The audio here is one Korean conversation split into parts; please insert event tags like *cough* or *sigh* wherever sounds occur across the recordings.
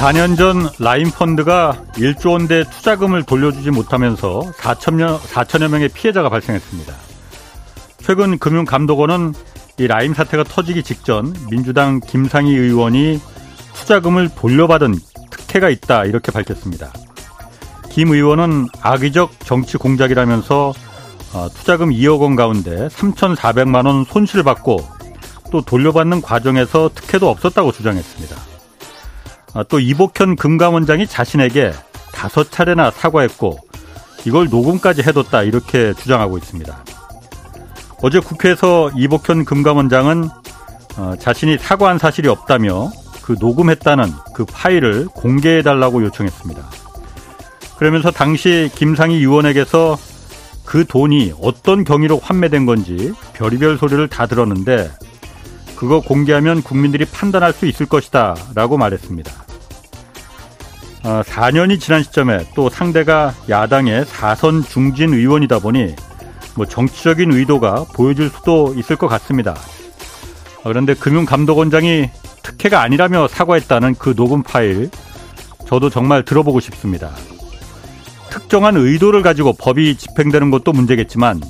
4년 전 라인펀드가 1조 원대 투자금을 돌려주지 못하면서 4천여, 4천여 명의 피해자가 발생했습니다. 최근 금융감독원은 이 라임 사태가 터지기 직전 민주당 김상희 의원이 투자금을 돌려받은 특혜가 있다 이렇게 밝혔습니다. 김 의원은 악의적 정치 공작이라면서 어, 투자금 2억 원 가운데 3,400만 원 손실을 받고 또 돌려받는 과정에서 특혜도 없었다고 주장했습니다. 아, 또 이복현 금감원장이 자신에게 다섯 차례나 사과했고 이걸 녹음까지 해뒀다 이렇게 주장하고 있습니다. 어제 국회에서 이복현 금감원장은 어, 자신이 사과한 사실이 없다며 그 녹음했다는 그 파일을 공개해달라고 요청했습니다. 그러면서 당시 김상희 의원에게서 그 돈이 어떤 경위로 환매된 건지 별의별 소리를 다 들었는데 그거 공개하면 국민들이 판단할 수 있을 것이다 라고 말했습니다. 어, 4년이 지난 시점에 또 상대가 야당의 사선 중진 의원이다 보니 뭐 정치적인 의도가 보여질 수도 있을 것 같습니다. 어, 그런데 금융감독원장이 특혜가 아니라며 사과했다는 그 녹음 파일 저도 정말 들어보고 싶습니다. 특정한 의도를 가지고 법이 집행되는 것도 문제겠지만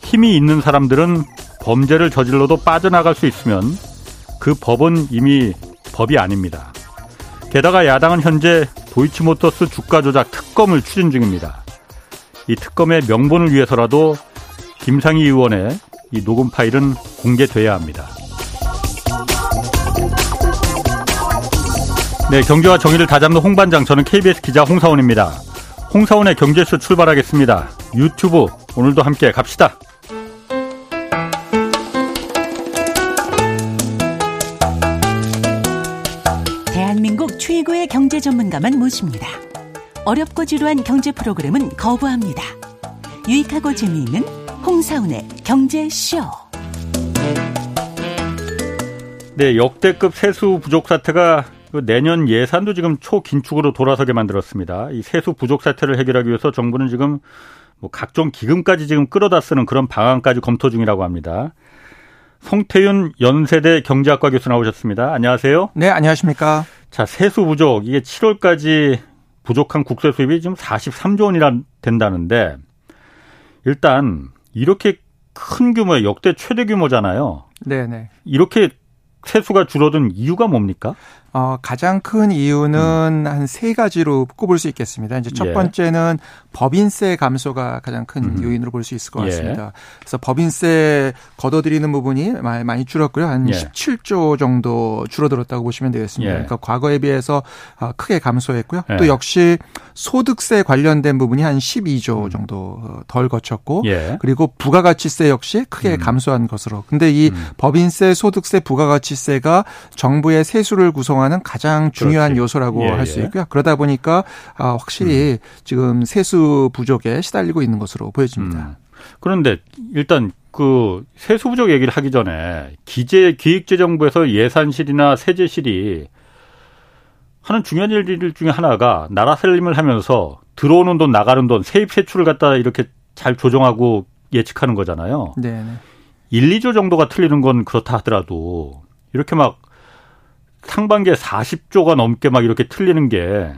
힘이 있는 사람들은 범죄를 저질러도 빠져나갈 수 있으면 그 법은 이미 법이 아닙니다. 게다가 야당은 현재 도이치모터스 주가 조작 특검을 추진 중입니다. 이 특검의 명분을 위해서라도 김상희 의원의 이 녹음 파일은 공개돼야 합니다. 네, 경제와 정의를 다잡는 홍반장 저는 KBS 기자 홍사원입니다. 홍사원의 경제쇼 출발하겠습니다. 유튜브 오늘도 함께 갑시다. 최고의 경제 전문가만 모십니다. 어렵고 지루한 경제 프로그램은 거부합니다. 유익하고 재미있는 홍사운의 경제쇼. 네, 역대급 세수 부족 사태가 내년 예산도 지금 초긴축으로 돌아서게 만들었습니다. 이 세수 부족 사태를 해결하기 위해서 정부는 지금 뭐 각종 기금까지 지금 끌어다 쓰는 그런 방안까지 검토 중이라고 합니다. 송태윤 연세대 경제학과 교수 나오셨습니다. 안녕하세요. 네, 안녕하십니까. 자, 세수 부족 이게 7월까지 부족한 국세 수입이 지금 43조 원이나 된다는데 일단 이렇게 큰 규모의 역대 최대 규모잖아요. 네, 네. 이렇게 세수가 줄어든 이유가 뭡니까? 어, 가장 큰 이유는 음. 한세 가지로 꼽을 수 있겠습니다. 이제 첫 예. 번째는 법인세 감소가 가장 큰 음. 요인으로 볼 수 있을 것 예. 같습니다. 예. 그래서 법인세 걷어들이는 부분이 많이 줄었고요. 한 예. 17조 정도 줄어들었다고 보시면 되겠습니다. 예. 그러니까 과거에 비해서 아, 크게 감소했고요. 예. 또 역시 소득세 관련된 부분이 한 12조 음. 정도 어, 덜 거쳤고 그리고 부가가치세 역시 크게 음. 감소한 것으로. 근데 이 음. 법인세, 소득세, 부가가치세가 정부의 세수를 구성하 는 활성화는 가장 중요한 그렇지. 요소라고 예, 할수 예. 있고요. 그러다 보니까 아, 확실히 음. 지금 세수 부족에 시달리고 있는 것으로 보여집니다. 음. 그런데 일단 그 세수 부족 얘기를 하기 전에 기재 기획재정부에서 예산실이나 세제실이 하는 중요한 일 중에 하나가 나라 살림을 하면서 들어오는 돈 나가는 돈 세입 세출을 갖다 이렇게 잘 조정하고 예측하는 거잖아요. 네. 1, 2조 정도가 틀리는 건 그렇다 하더라도 이렇게 막 상반기에 40조가 넘게 막 이렇게 틀리는 게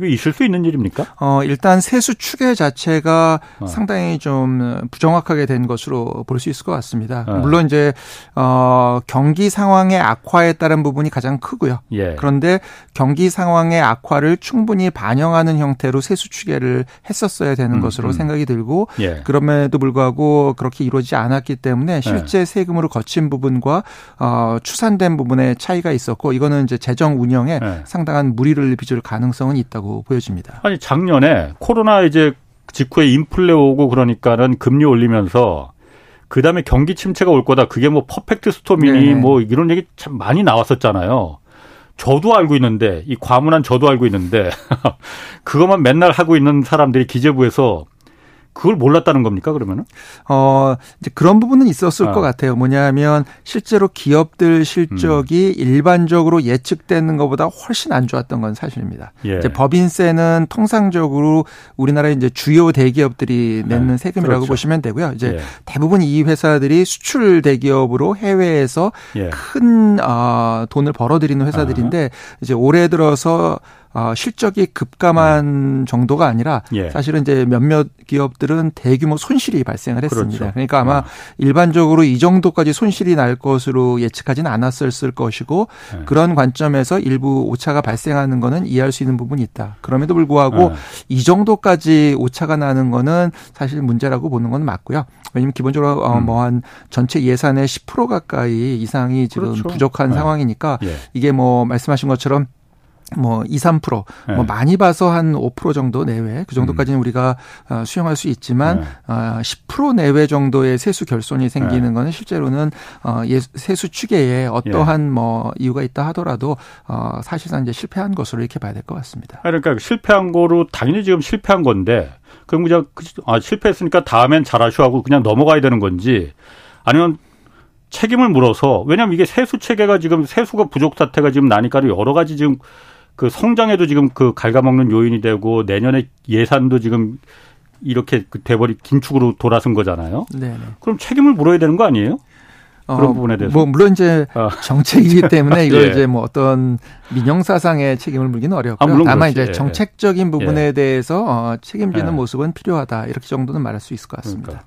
이거 있을 수 있는 일입니까? 어, 일단 세수 추계 자체가 어. 상당히 좀 부정확하게 된 것으로 볼 수 있을 것 같습니다. 어. 물론 이제 어, 경기 상황의 악화에 따른 부분이 가장 크고요. 예. 그런데 경기 상황의 악화를 충분히 반영하는 형태로 세수 추계를 했었어야 되는 음, 것으로 음. 생각이 들고 예. 그럼에도 불구하고 그렇게 이루어지지 않았기 때문에 실제 예. 세금으로 거친 부분과 어, 추산된 부분의 차이가 있었고 이거는 이제 재정 운영에 예. 상당한 무리를 빚을 가능성은 있다고 보여집니다. 아니 작년에 코로나 이제 직후에 인플레 오고 그러니까는 금리 올리면서 그 다음에 경기 침체가 올 거다. 그게 뭐 퍼펙트 스톰이니 네네. 뭐 이런 얘기 참 많이 나왔었잖아요. 저도 알고 있는데 이 과문한 저도 알고 있는데 *laughs* 그것만 맨날 하고 있는 사람들이 기재부에서 그걸 몰랐다는 겁니까 그러면은? 어 이제 그런 부분은 있었을 아. 것 같아요. 뭐냐면 실제로 기업들 실적이 음. 일반적으로 예측되는 것보다 훨씬 안 좋았던 건 사실입니다. 예. 이제 법인세는 통상적으로 우리나라의 이제 주요 대기업들이 내는 네. 세금이라고 그렇죠. 보시면 되고요. 이제 예. 대부분 이 회사들이 수출 대기업으로 해외에서 예. 큰 어, 돈을 벌어들이는 회사들인데 아. 이제 올해 들어서 어, 실적이 급감한 정도가 아니라 예. 사실은 이제 몇몇 기업들은 대규모 손실이 발생을 했습니다. 그렇죠. 그러니까 아마 아. 일반적으로 이 정도까지 손실이 날 것으로 예측하지는 않았을 것이고 예. 그런 관점에서 일부 오차가 발생하는 거는 이해할 수 있는 부분이 있다. 그럼에도 불구하고 예. 이 정도까지 오차가 나는 거는 사실 문제라고 보는 건 맞고요. 왜냐면 기본적으로 어, 음. 뭐한 전체 예산의 10% 가까이 이상이 지금 그렇죠. 부족한 네. 상황이니까 예. 이게 뭐 말씀하신 것처럼 뭐 2, 3%, 네. 뭐 많이 봐서 한 5% 정도 내외 그 정도까지는 음. 우리가 어, 수용할 수 있지만 네. 어, 10% 내외 정도의 세수 결손이 생기는 네. 거는 실제로는 어 세수 추계에 어떠한 예. 뭐 이유가 있다 하더라도 어 사실상 이제 실패한 것으로 이렇게 봐야 될 것 같습니다. 그러니까 실패한 거로 당연히 지금 실패한 건데 그럼 그냥 그, 아 실패했으니까 다음엔 잘하시오 하고 그냥 넘어가야 되는 건지 아니면 책임을 물어서 왜냐하면 이게 세수 체계가 지금 세수가 부족 사태가 지금 나니까 여러 가지 지금 그 성장에도 지금 그 갉아먹는 요인이 되고 내년에 예산도 지금 이렇게 그 돼버리 긴축으로 돌아선 거잖아요. 네. 그럼 책임을 물어야 되는 거 아니에요? 그런 어, 부분에 대해서. 뭐 물론 이제 어. 정책이기 *laughs* 때문에 이걸 예. 이제 뭐 어떤 민영 사상의 책임을 물기는 어렵고요. 아, 다만 그렇지. 이제 예. 정책적인 부분에 예. 대해서 어, 책임지는 예. 모습은 필요하다 이렇게 정도는 말할 수 있을 것 같습니다. 그러니까.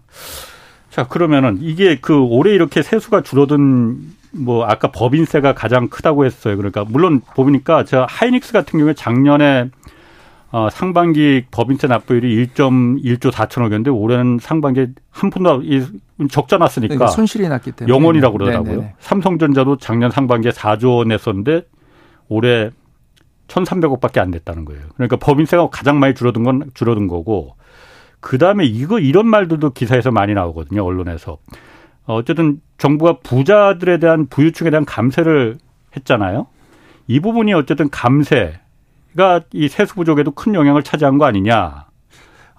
자 그러면은 이게 그 올해 이렇게 세수가 줄어든 뭐 아까 법인세가 가장 크다고 했어요. 그러니까 물론 보니까 저 하이닉스 같은 경우에 작년에 어 상반기 법인세 납부율이 1.1조 4천억이었는데 올해는 상반기에 한 푼도 적자 났으니까 그러니까 손실이 났기 때문에 영원이라고 그러더라고요. 네네네. 삼성전자도 작년 상반기에 4조 냈었는데 올해 1,300억밖에 안 됐다는 거예요. 그러니까 법인세가 가장 많이 줄어든 건 줄어든 거고 그 다음에 이거 이런 말들도 기사에서 많이 나오거든요. 언론에서. 어쨌든 정부가 부자들에 대한 부유층에 대한 감세를 했잖아요. 이 부분이 어쨌든 감세가 이 세수 부족에도 큰 영향을 차지한 거 아니냐.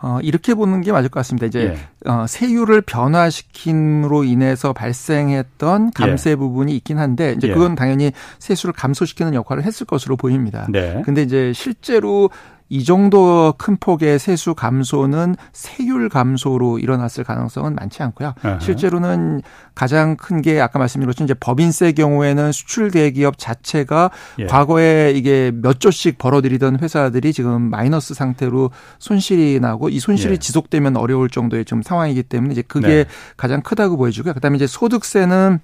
어, 이렇게 보는 게 맞을 것 같습니다. 이제 예. 어, 세율을 변화시킴으로 인해서 발생했던 감세 예. 부분이 있긴 한데 이제 예. 그건 당연히 세수를 감소시키는 역할을 했을 것으로 보입니다. 네. 근데 이제 실제로 이 정도 큰 폭의 세수 감소는 세율 감소로 일어났을 가능성은 많지 않고요. uh 실제로는 가장 큰 게 아까 말씀드린 것처럼 이제 법인세 경우에는 수출 대기업 자체가 예. 과거에 이게 몇 조씩 벌어들이던 회사들이 지금 마이너스 상태로 손실이 나고 이 손실이 예. 지속되면 어려울 정도의 좀 상황이기 때문에 이제 그게 네. 가장 크다고 보여지고요. 그다음에 이제 소득세는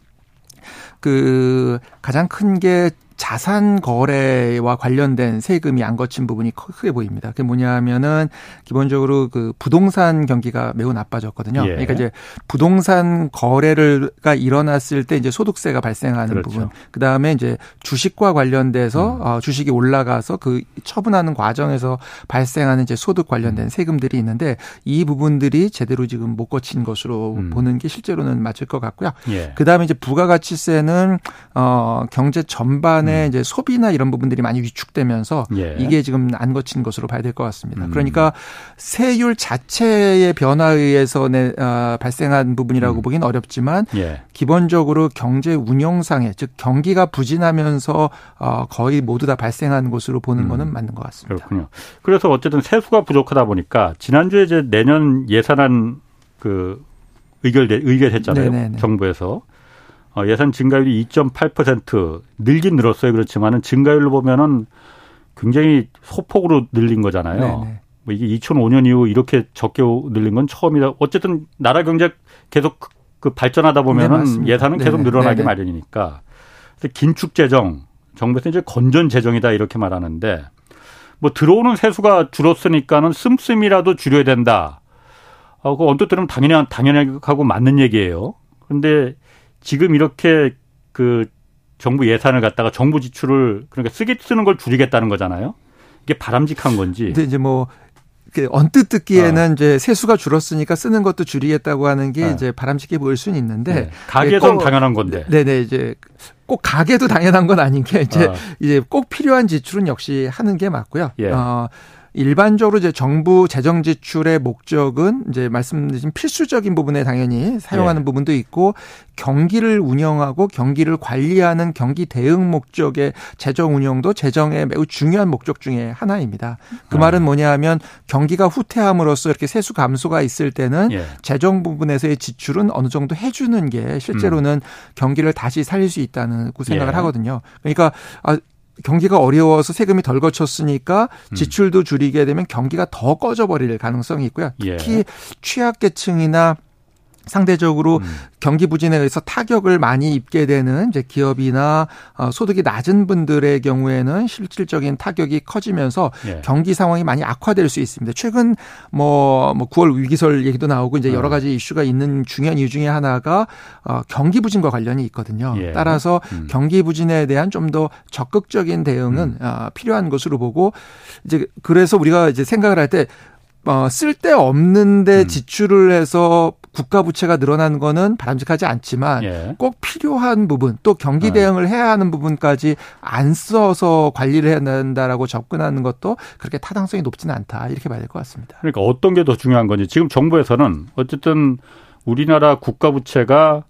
그 가장 큰게 자산 거래와 관련된 세금이 안 거친 부분이 크게 보입니다. 그게 뭐냐면은 기본적으로 그 부동산 경기가 매우 나빠졌거든요. 예. 그러니까 이제 부동산 거래가 일어났을 때 이제 소득세가 발생하는 그렇죠. 부분. 그 다음에 이제 주식과 관련돼서 음. 어, 주식이 올라가서 그 처분하는 과정에서 발생하는 이제 소득 관련된 음. 세금들이 있는데 이 부분들이 제대로 지금 못 거친 것으로 음. 보는 게 실제로는 맞을 것 같고요. 예. 그 다음에 이제 부가가치세는 어 경제 전반에 때문에 음. 이제 소비나 이런 부분들이 많이 위축되면서 예. 이게 지금 안 거친 것으로 봐야 될 것 같습니다. 음. 그러니까 세율 자체의 변화에 의해서 내, 어, 발생한 부분이라고 음. 보기는 어렵지만 예. 기본적으로 경제 운영상의 즉 경기가 부진하면서 어, 거의 모두 다 발생한 것으로 보는 음. 거는 맞는 것 같습니다. 그렇군요. 그래서 어쨌든 세수가 부족하다 보니까 지난주에 이제 내년 예산안 그 의결 의결했잖아요. 네네네. 정부에서 어, 예산 증가율이 2.8% 늘긴 늘었어요. 그렇지만은 증가율로 보면은 굉장히 소폭으로 늘린 거잖아요. 네네. 뭐 이게 2005년 이후 이렇게 적게 늘린 건 처음이다. 어쨌든 나라 경제 계속 그, 그 발전하다 보면은 네, 예산은 계속 네네. 늘어나기 네네. 마련이니까. 그래서 긴축 재정, 정부에서 이제 건전 재정이다 이렇게 말하는데 뭐 들어오는 세수가 줄었으니까는 씀씀이라도 줄여야 된다. 어, 그 언뜻 들으면 당연히 당연하고 맞는 얘기예요. 그런데 지금 이렇게 그 정부 예산을 갖다가 정부 지출을 그러니까 쓰기 쓰는 걸 줄이겠다는 거잖아요. 이게 바람직한 건지. 근데 이제 뭐 언뜻 듣기에는 어. 이제 세수가 줄었으니까 쓰는 것도 줄이겠다고 하는 게 네. 이제 바람직해 보일 수는 있는데 네. 가게도 당연한 건데. 네네 네, 이제 꼭 가게도 당연한 건 아닌 게 이제 어. 이제 꼭 필요한 지출은 역시 하는 게 맞고요. 예. 어 일반적으로 이제 정부 재정 지출의 목적은 이제 말씀드린 필수적인 부분에 당연히 사용하는 예. 부분도 있고 경기를 운영하고 경기를 관리하는 경기 대응 목적의 재정 운영도 재정의 매우 중요한 목적 중의 하나입니다. 그 아. 말은 뭐냐 하면 경기가 후퇴함으로써 이렇게 세수 감소가 있을 때는 예. 재정 부분에서의 지출은 어느 정도 해주는 게 실제로는 음. 경기를 다시 살릴 수 있다는 생각을 예. 하거든요. 그러니까 아, 경기가 어려워서 세금이 덜 거쳤으니까 음. 지출도 줄이게 되면 경기가 더 꺼져버릴 가능성이 있고요. 특히 예. 취약계층이나 상대적으로 음. 경기 부진에 의해서 타격을 많이 입게 되는 이제 기업이나 어, 소득이 낮은 분들의 경우에는 실질적인 타격이 커지면서 예. 경기 상황이 많이 악화될 수 있습니다. 최근 뭐, 뭐 9월 위기설 얘기도 나오고 이제 여러 음. 가지 이슈가 있는 중요한 이유 중에 하나가 어, 경기 부진과 관련이 있거든요. 예. 따라서 음. 경기 부진에 대한 좀 더 적극적인 대응은 음. 어, 필요한 것으로 보고 이제 그래서 우리가 이제 생각을 할때 어, 쓸데없는데 음. 지출을 해서 국가 부채가 늘어나는 거는 바람직하지 않지만 예. 꼭 필요한 부분 또 경기 네. 대응을 해야 하는 부분까지 안 써서 관리를 해야 된다라고 접근하는 것도 그렇게 타당성이 높지는 않다 이렇게 봐야 될 것 같습니다. 그러니까 어떤 게 더 중요한 건지 지금 정부에서는 어쨌든 우리나라 국가 부채가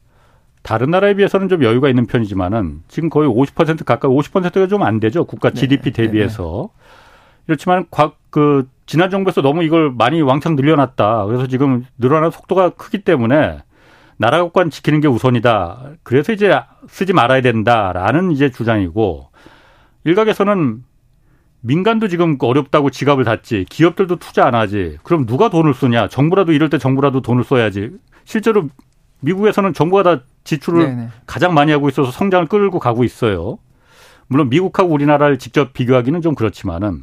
다른 나라에 비해서는 좀 여유가 있는 편이지만은 지금 거의 50% 가까이 50%가 좀 안 되죠 국가 GDP 네. 대비해서 네. 그렇지만 그 지난 정부에서 너무 이걸 많이 왕창 늘려놨다. 그래서 지금 늘어나는 속도가 크기 때문에 나라 국간 지키는 게 우선이다. 그래서 이제 쓰지 말아야 된다라는 이제 주장이고 일각에서는 민간도 지금 어렵다고 지갑을 닫지 기업들도 투자 안 하지 그럼 누가 돈을 쓰냐 정부라도 이럴 때 정부라도 돈을 써야지 실제로 미국에서는 정부가 다 지출을 네네. 가장 많이 하고 있어서 성장을 끌고 가고 있어요 물론 미국하고 우리나라를 직접 비교하기는 좀 그렇지만은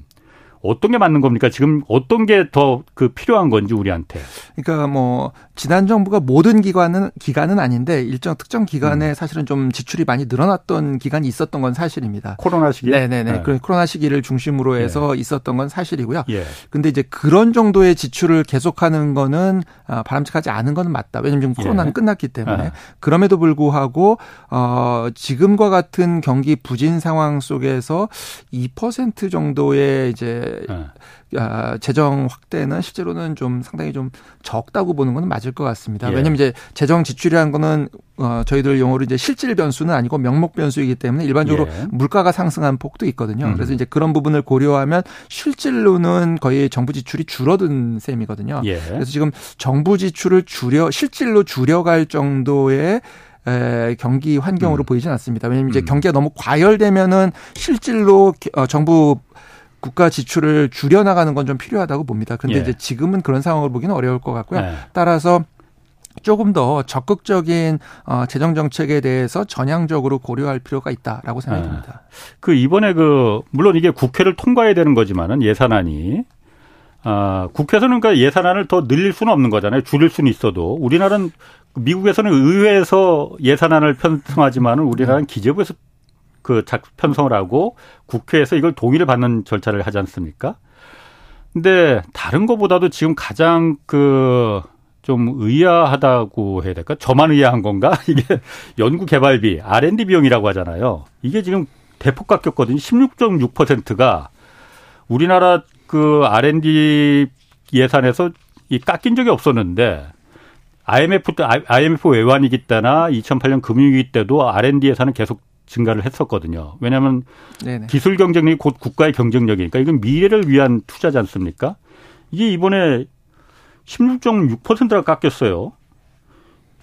어떤 게 맞는 겁니까? 지금 어떤 게 더 그 필요한 건지 우리한테. 그러니까 뭐 지난 정부가 모든 기관은 기간은 아닌데 일정 특정 기간에 음. 사실은 좀 지출이 많이 늘어났던 기간이 있었던 건 사실입니다. 코로나 시기. 네네네. 네. 그 코로나 시기를 중심으로 해서 예. 있었던 건 사실이고요. 예. 근데 이제 그런 정도의 지출을 계속하는 거는 아, 바람직하지 않은 건 맞다. 왜냐하면 지금 코로나는 예. 끝났기 때문에 예. 그럼에도 불구하고 어 지금과 같은 경기 부진 상황 속에서 2% 정도의 이제 네. 재정 확대는 실제로는 좀 상당히 좀 적다고 보는 건 맞을 것 같습니다. 예. 왜냐하면 이제 재정 지출이라는 거는 어, 저희들 용어로 이제 실질 변수는 아니고 명목 변수이기 때문에 일반적으로 예. 물가가 상승한 폭도 있거든요. 음. 그래서 이제 그런 부분을 고려하면 실질로는 거의 정부 지출이 줄어든 셈이거든요. 예. 그래서 지금 정부 지출을 줄여 실질로 줄여갈 정도의 에, 경기 환경으로 음. 보이진 않습니다. 왜냐하면 이제 음. 경기가 너무 과열되면은 실질로 어, 정부 국가 지출을 줄여나가는 건 좀 필요하다고 봅니다. 그런데 예. 이제 지금은 그런 상황을 보기는 어려울 것 같고요. 예. 따라서 조금 더 적극적인 어, 재정 정책에 대해서 전향적으로 고려할 필요가 있다라고 생각합니다. 예. 그 이번에 그 물론 이게 국회를 통과해야 되는 거지만은 예산안이 아, 국회에서는 그러니까 예산안을 더 늘릴 수는 없는 거잖아요. 줄일 수는 있어도 우리나라는 미국에서는 의회에서 예산안을 편성하지만은 우리나라는 네. 기재부에서 그 편성을 하고 국회에서 이걸 동의를 받는 절차를 하지 않습니까? 근데 다른 것보다도 지금 가장 그 좀 의아하다고 해야 될까? 저만 의아한 건가? *laughs* 이게 연구 개발비, R&D 비용이라고 하잖아요. 이게 지금 대폭 깎였거든요. 16.6%가 우리나라 그 R&D 예산에서 이 깎인 적이 없었는데 IMF 때 IMF 외환위기 때나 2008년 금융위기 때도 R&D 예산은 계속 증가를 했었거든요. 왜냐하면 네네. 기술 경쟁력이 곧 국가의 경쟁력이니까 이건 미래를 위한 투자지 않습니까? 이게 이번에 16.6%가 깎였어요.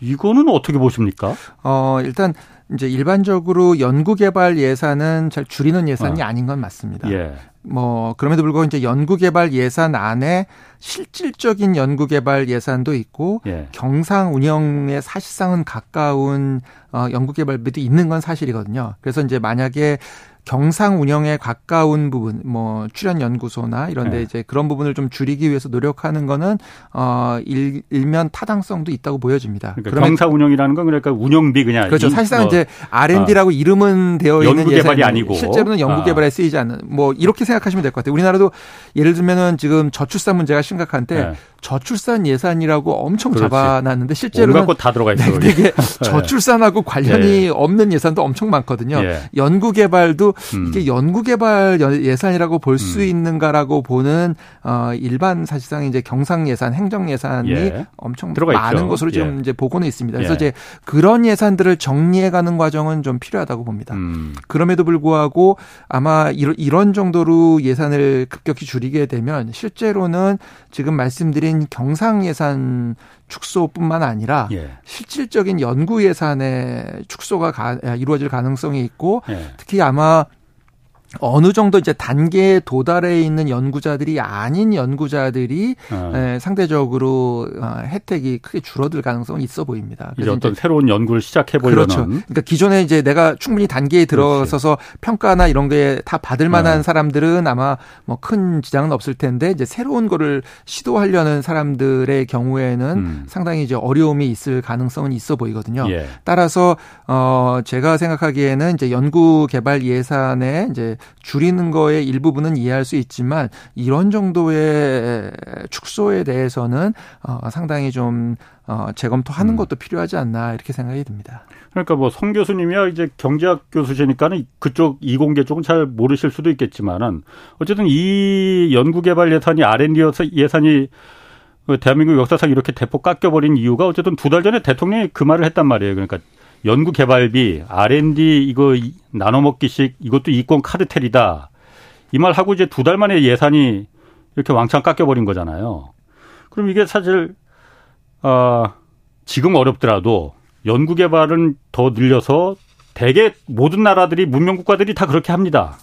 이거는 어떻게 보십니까? 어, 일단 이제 일반적으로 연구개발 예산은 잘 줄이는 예산이 어. 아닌 건 맞습니다. 예. 뭐 그럼에도 불구하고 이제 연구개발 예산 안에 실질적인 연구개발 예산도 있고 예. 경상 운영에 사실상은 가까운 어 연구개발비도 있는 건 사실이거든요. 그래서 이제 만약에 경상 운영에 가까운 부분, 뭐 출연 연구소나 이런데 네. 이제 그런 부분을 좀 줄이기 위해서 노력하는 거는 어 일, 일면 타당성도 있다고 보여집니다. 그러니까 경상 운영이라는 건 그러니까 운영비 그냥 그렇죠. 사실상 뭐, 이제 R&D라고 어, 이름은 되어 있는 예산이 아니고 실제로는 연구 개발에 아. 쓰이지 않는 뭐 이렇게 생각하시면 될 것 같아요. 우리나라도 예를 들면은 지금 저출산 문제가 심각한데 네. 저출산 예산이라고 엄청 그렇지. 잡아놨는데 실제로는 다 들어가 있어요. 되게 *laughs* 네. 저출산하고 관련이 네. 없는 예산도 엄청 많거든요. 예. 연구 개발도 음. 이게 연구개발 예산이라고 볼수 음. 있는가라고 보는 어 일반 사실상 이제 경상 예산, 행정 예산이 예. 엄청 많은 있죠. 것으로 지금 예. 이제 보고는 있습니다. 그래서 예. 이제 그런 예산들을 정리해가는 과정은 좀 필요하다고 봅니다. 음. 그럼에도 불구하고 아마 이런 정도로 예산을 급격히 줄이게 되면 실제로는 지금 말씀드린 경상 예산 축소뿐만 아니라 예. 실질적인 연구 예산의 축소가 가, 이루어질 가능성이 있고 예. 특히 아마 어느 정도 이제 단계에 도달해 있는 연구자들이 아닌 연구자들이 어. 에, 상대적으로 어, 혜택이 크게 줄어들 가능성이 있어 보입니다. 이제 어떤 이제 새로운 연구를 시작해 보려는 그렇죠. 그러니까 기존에 이제 내가 충분히 단계에 들어서서 그렇지. 평가나 이런 게 다 받을 만한 어. 사람들은 아마 뭐 큰 지장은 없을 텐데 이제 새로운 거를 시도하려는 사람들의 경우에는 음. 상당히 이제 어려움이 있을 가능성은 있어 보이거든요. 예. 따라서 어 제가 생각하기에는 이제 연구 개발 예산에 이제 줄이는 거에 일부분은 이해할 수 있지만 이런 정도의 축소에 대해서는 어, 상당히 좀 어, 재검토하는 음. 것도 필요하지 않나 이렇게 생각이 듭니다. 그러니까 뭐 송 교수님이야 이제 경제학 교수시니까는 그쪽 이공계 쪽은 잘 모르실 수도 있겠지만은 어쨌든 이 연구개발 예산이 R&D 예산이 대한민국 역사상 이렇게 대폭 깎여버린 이유가 어쨌든 두 달 전에 대통령이 그 말을 했단 말이에요. 그러니까 연구 개발비, R&D 이거 나눠 먹기식 이것도 이권 카르텔이다. 이 말 하고 이제 두 달 만에 예산이 이렇게 왕창 깎여 버린 거잖아요. 그럼 이게 사실 어 지금 어렵더라도 연구 개발은 더 늘려서 대개 모든 나라들이 문명 국가들이 다 그렇게 합니다.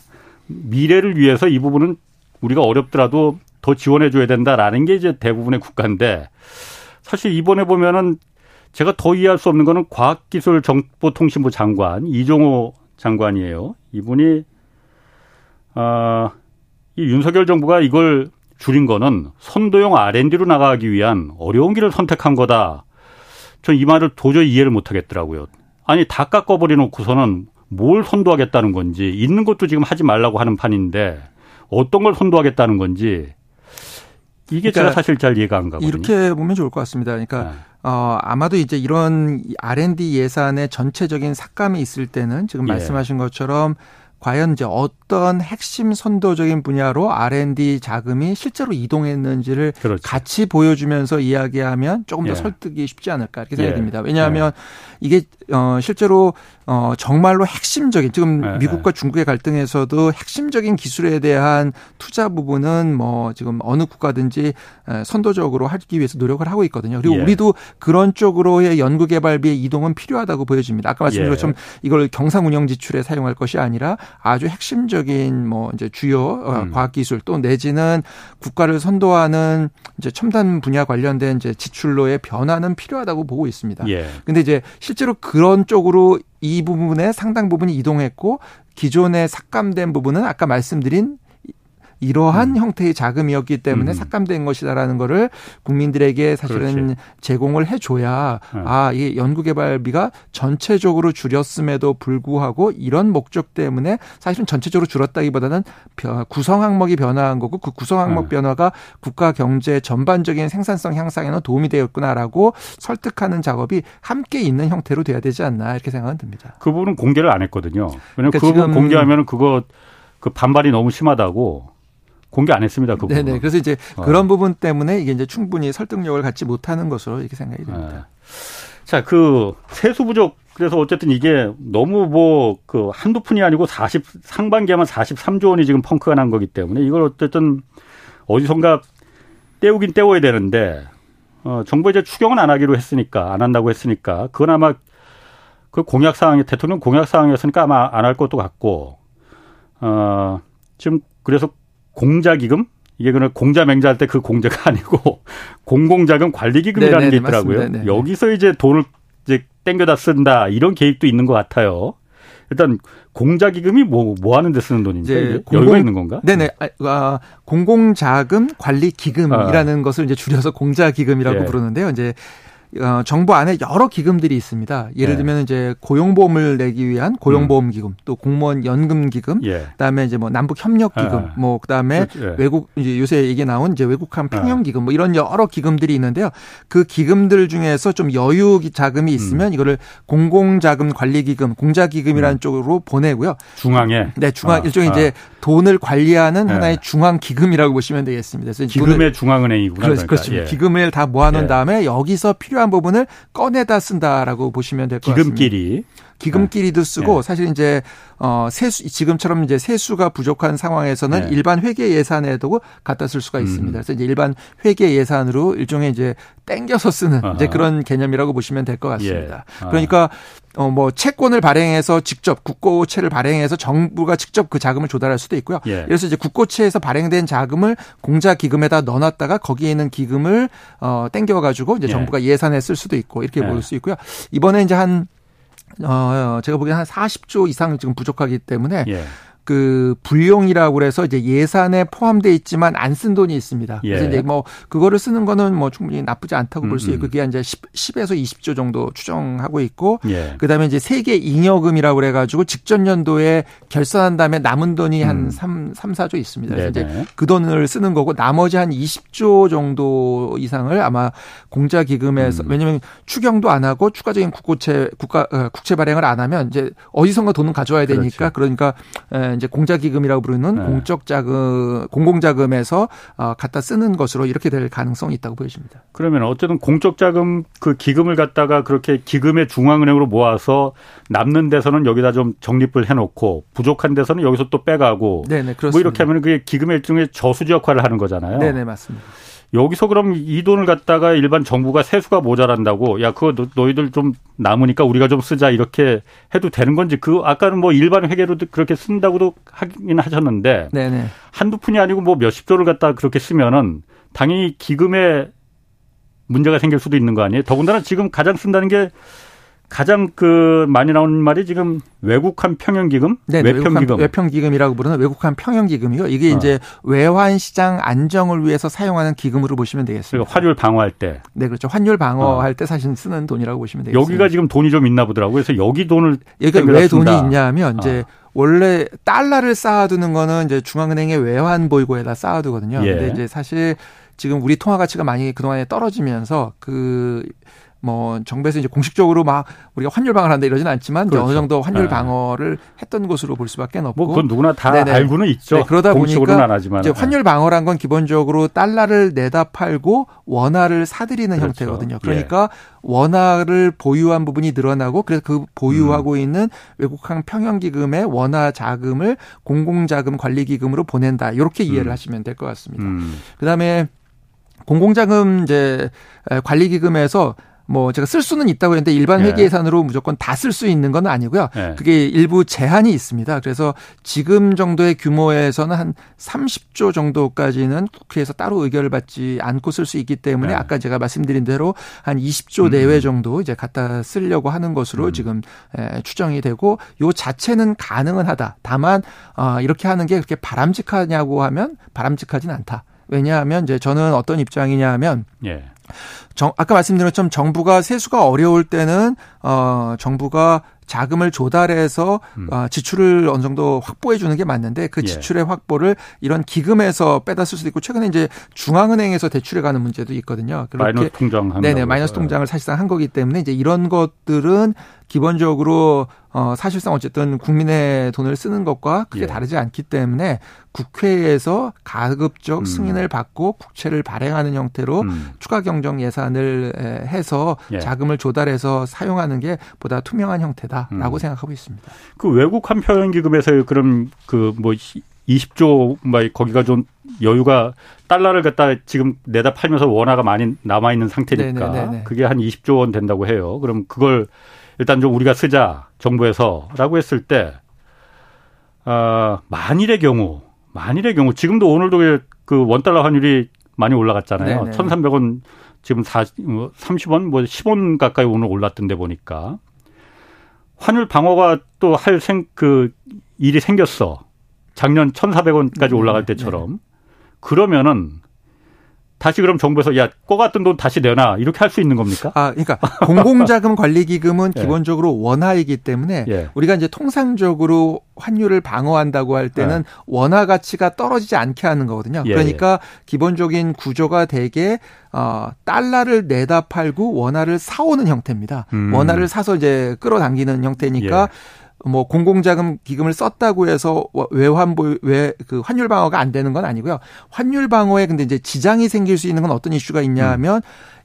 미래를 위해서 이 부분은 우리가 어렵더라도 더 지원해 줘야 된다라는 게 이제 대부분의 국가인데 사실 이번에 보면은 제가 더 이해할 수 없는 거는 과학기술정보통신부 장관 이종호 장관이에요. 이분이 아, 이 윤석열 정부가 이걸 줄인 거는 선도용 R&D로 나가기 위한 어려운 길을 선택한 거다. 전 이 말을 도저히 이해를 못 하겠더라고요. 아니 다 깎아버려 놓고서는 뭘 선도하겠다는 건지 있는 것도 지금 하지 말라고 하는 판인데 어떤 걸 선도하겠다는 건지 이게 그러니까 제가 사실 잘 이해가 안 가거든요. 이렇게 보면 좋을 것 같습니다. 그러니까 네. 어, 아마도 이제 이런 R&D 예산의 전체적인 삭감이 있을 때는 지금 예. 말씀하신 것처럼 과연 이제 어떤 핵심 선도적인 분야로 R&D 자금이 실제로 이동했는지를 그렇죠. 같이 보여주면서 이야기하면 조금 더 예. 설득이 쉽지 않을까 이렇게 생각이 예. 듭니다. 왜냐하면 예. 이게 어 실제로 어 정말로 핵심적인 지금 예. 미국과 중국의 갈등에서도 핵심적인 기술에 대한 투자 부분은 뭐 지금 어느 국가든지 선도적으로 하기 위해서 노력을 하고 있거든요. 그리고 예. 우리도 그런 쪽으로의 연구 개발비의 이동은 필요하다고 보여집니다. 아까 말씀드린 예. 것처럼 이걸 경상 운영 지출에 사용할 것이 아니라 아주 핵심적인 뭐 이제 주요 어, 음. 과학 기술 또 내지는 국가를 선도하는 이제 첨단 분야 관련된 이제 지출로의 변화는 필요하다고 보고 있습니다. 예. 근데 이제 실제로 그런 쪽으로 이 부분에 상당 부분이 이동했고 기존에 삭감된 부분은 아까 말씀드린 이러한 음. 형태의 자금이었기 때문에 음. 삭감된 것이다라는 거를 국민들에게 사실은 그렇지. 제공을 해줘야 네. 아, 이 연구개발비가 전체적으로 줄였음에도 불구하고 이런 목적 때문에 사실은 전체적으로 줄었다기보다는 구성 항목이 변화한 거고 그 구성 항목 네. 변화가 국가 경제 전반적인 생산성 향상에는 도움이 되었구나라고 설득하는 작업이 함께 있는 형태로 돼야 되지 않나 이렇게 생각은 듭니다. 그 부분은 공개를 안 했거든요. 왜냐하면 그러니까 그 부분 공개하면 그거 그 반발이 너무 심하다고 공개 안 했습니다. 그 네네. 그래서 이제 어. 그런 부분 때문에 이게 이제 충분히 설득력을 갖지 못하는 것으로 이렇게 생각이 됩니다. 네. 자, 그 세수 부족 그래서 어쨌든 이게 너무 뭐 그 한두 푼이 아니고 40 상반기에만 43조 원이 지금 펑크가 난 거기 때문에 이걸 어쨌든 어디선가 떼우긴 떼워야 되는데 어 정부 이제 추경은 안 하기로 했으니까 안 한다고 했으니까 그건 아마 그 공약 사항이 대통령 공약 사항이었으니까 아마 안 할 것도 같고 어 지금 그래서 공자기금 이게 그냥 공자 맹자할 때 그 공자가 *laughs* 아니고 공공자금 관리기금이라는 네네, 게 있더라고요. 여기서 이제 돈을 이제 땡겨다 쓴다 이런 계획도 있는 것 같아요. 일단 공자기금이 뭐, 뭐 하는 데 쓰는 돈인지 공공, 여유가 있는 건가? 네네. 아, 아 공공자금 관리기금이라는 아. 것을 이제 줄여서 공자기금이라고 예. 부르는데요. 이제 어, 정부 안에 여러 기금들이 있습니다. 예를 네. 들면 이제 고용보험을 내기 위한 고용보험 기금, 음. 또 공무원 연금 기금, 예. 그다음에 이제 뭐 남북 협력 기금, 아. 뭐 그다음에 예. 외국 이제 요새 얘기 나온 이제 외국한 평형 기금, 뭐 이런 여러 기금들이 있는데요. 그 기금들 중에서 좀 여유 자금이 있으면 음. 이거를 공공자금 관리 기금, 공자 기금이라는 음. 쪽으로 보내고요. 중앙에 네, 중앙 아. 일종의 아. 이제 돈을 관리하는 네. 하나의 중앙 기금이라고 보시면 되겠습니다. 그래서 기금의 중앙은행이구나. 그렇죠. 그렇죠. 예. 기금을 다 모아놓은 예. 다음에 여기서 필요 한 부분을 꺼내다 쓴다라고 보시면 될 것 같습니다. 기금끼리. 기금끼리도 쓰고 네. 사실 이제 어 세수 지금처럼 이제 세수가 부족한 상황에서는 네. 일반 회계 예산에도 갖다 쓸 수가 있습니다. 음. 그래서 이제 일반 회계 예산으로 일종의 이제 땡겨서 쓰는 아하. 이제 그런 개념이라고 보시면 될 것 같습니다. 예. 아. 그러니까 어 뭐 채권을 발행해서 직접 국고채를 발행해서 정부가 직접 그 자금을 조달할 수도 있고요. 예. 그래서 이제 국고채에서 발행된 자금을 공자 기금에다 넣어놨다가 거기에 있는 기금을 어 땡겨 가지고 이제 예. 정부가 예산에 쓸 수도 있고 이렇게 예. 볼수 있고요. 이번에 이제 한 어, 제가 보기엔 한 40조 이상 지금 부족하기 때문에 예. 그 불용이라고 그래서 이제 예산에 포함돼 있지만 안 쓴 돈이 있습니다. 그래서 예. 이제 뭐 그거를 쓰는 거는 뭐 충분히 나쁘지 않다고 볼 수 있고 음, 음. 그게 이제 10, 10에서 20조 정도 추정하고 있고 예. 그다음에 이제 세계 잉여금이라고 그래 가지고 직전 연도에 결산한 다음에 남은 돈이 한 음. 3, 3 4조 있습니다. 그래서 네네. 이제 그 돈을 쓰는 거고 나머지 한 20조 정도 이상을 아마 공자 기금에서 음. 왜냐면 추경도 안 하고 추가적인 국고채 국가 어, 국채 발행을 안 하면 이제 어디선가 돈은 가져와야 되니까 그렇죠. 그러니까 이제 공자기금이라고 부르는 네. 공적 자금, 공공 자금에서 어, 갖다 쓰는 것으로 이렇게 될 가능성이 있다고 보여집니다. 그러면 어쨌든 공적 자금 그 기금을 갖다가 그렇게 기금의 중앙은행으로 모아서 남는 데서는 여기다 좀 적립을 해놓고 부족한 데서는 여기서 또 빼가고 네네 그렇습니다. 뭐 이렇게 하면 그게 기금의 일종의 저수지 역할을 하는 거잖아요. 네네 맞습니다. 여기서 그럼 이 돈을 갖다가 일반 정부가 세수가 모자란다고 야 그거 너 희들 좀 남으니까 우리가 좀 쓰자 이렇게 해도 되는 건지 그 아까는 뭐 일반 회계로도 그렇게 쓴다고도 하긴 하셨는데 네네. 한두 푼이 아니고 뭐 몇십 조를 갖다 그렇게 쓰면은 당연히 기금에 문제가 생길 수도 있는 거 아니에요? 더군다나 지금 가장 쓴다는 게 가장 그 많이 나오는 말이 지금 외국한 평형기금, 네, 네 외평기금, 외평기금이라고 부르는 외국한 평형기금이요. 이게 어. 이제 외환 시장 안정을 위해서 사용하는 기금으로 보시면 되겠습니다. 그러니까 환율 방어할 때. 네, 그렇죠. 환율 방어할 어. 때 사실 쓰는 돈이라고 보시면 되겠습니다. 여기가 지금 돈이 좀 있나 보더라고요. 그래서 여기 돈을 여기가 왜 돈이 있냐면 이제 어. 원래 달러를 쌓아두는 거는 이제 중앙은행의 외환 보유고에다 쌓아두거든요. 예. 근데 이제 사실 지금 우리 통화 가치가 많이 그동안에 떨어지면서 그 뭐 정부에서 이제 공식적으로 막 우리가 환율 방어를 한다 이러지는 않지만 그렇죠. 어느 정도 환율 네. 방어를 했던 것으로 볼 수밖에 없고 뭐 그건 누구나 다 네네. 알고는 있죠. 네, 그러다 보니까 안 하지만. 이제 환율 방어란 건 기본적으로 달러를 내다 팔고 원화를 사들이는 그렇죠. 형태거든요. 그러니까 예. 원화를 보유한 부분이 늘어나고 그래서 그 보유하고 음. 있는 외국항 평형기금의 원화 자금을 공공자금 관리기금으로 보낸다. 이렇게 이해를 음. 하시면 될 것 같습니다. 음. 그다음에 공공자금 이제 관리기금에서 뭐 제가 쓸 수는 있다고 했는데 일반 예. 회계 예산으로 무조건 다 쓸 수 있는 건 아니고요. 예. 그게 일부 제한이 있습니다. 그래서 지금 정도의 규모에서는 한 30조 정도까지는 국회에서 따로 의결을 받지 않고 쓸 수 있기 때문에 예. 아까 제가 말씀드린 대로 한 20조 음. 내외 정도 이제 갖다 쓰려고 하는 것으로 음. 지금 추정이 되고 요 자체는 가능은 하다. 다만 어 이렇게 하는 게 그렇게 바람직하냐고 하면 바람직하진 않다. 왜냐하면 이제 저는 어떤 입장이냐 하면 예. 정, 아까 말씀드린 것처럼 정부가 세수가 어려울 때는 어 정부가 자금을 조달해서 음. 어, 지출을 어느 정도 확보해 주는 게 맞는데 그 예. 지출의 예. 확보를 이런 기금에서 빼다 쓸 수도 있고 최근에 이제 중앙은행에서 대출해 가는 문제도 있거든요. 그렇게 마이너스 통장 네네 마이너스 통장을 사실상 한 거기 때문에 이제 이런 것들은 기본적으로 어 사실상 어쨌든 국민의 돈을 쓰는 것과 크게 예. 다르지 않기 때문에 국회에서 가급적 음. 승인을 받고 국채를 발행하는 형태로 음. 추가 경정 예산을 해서 예. 자금을 조달해서 사용하는 게 보다 투명한 형태다라고 음. 생각하고 있습니다. 그 외국 한편 기금에서 그럼 그뭐 20조 뭐 거기가 좀 여유가 달러를 갖다 지금 내다 팔면서 원화가 많이 남아 있는 상태니까 네네네네. 그게 한 20조 원 된다고 해요. 그럼 그걸 일단 좀 우리가 쓰자 정부에서라고 했을 때 어, 만일의 경우 만일의 경우 지금도 오늘도 그 원달러 환율이 많이 올라갔잖아요. 네네. 1,300원 지금 40, 30원 뭐 10원 가까이 오늘 올랐던데 보니까 환율 방어가 또 할 생 그 일이 생겼어. 작년 1,400원까지 올라갈 때처럼. 그러면은 다시 그럼 정부에서 야, 꺼 같은 돈 다시 내놔 이렇게 할 수 있는 겁니까? 아, 그러니까 *laughs* 공공자금 관리기금은 예. 기본적으로 원화이기 때문에 예. 우리가 이제 통상적으로 환율을 방어한다고 할 때는 예. 원화 가치가 떨어지지 않게 하는 거거든요. 예, 그러니까 예. 기본적인 구조가 되게 어, 달러를 내다 팔고 원화를 사오는 형태입니다. 음. 원화를 사서 이제 끌어당기는 형태니까 예. 뭐 공공자금 기금을 썼다고 해서 외환보 외그 환율 방어가 안 되는 건 아니고요. 환율 방어에 근데 이제 지장이 생길 수 있는 건 어떤 이슈가 있냐면 음.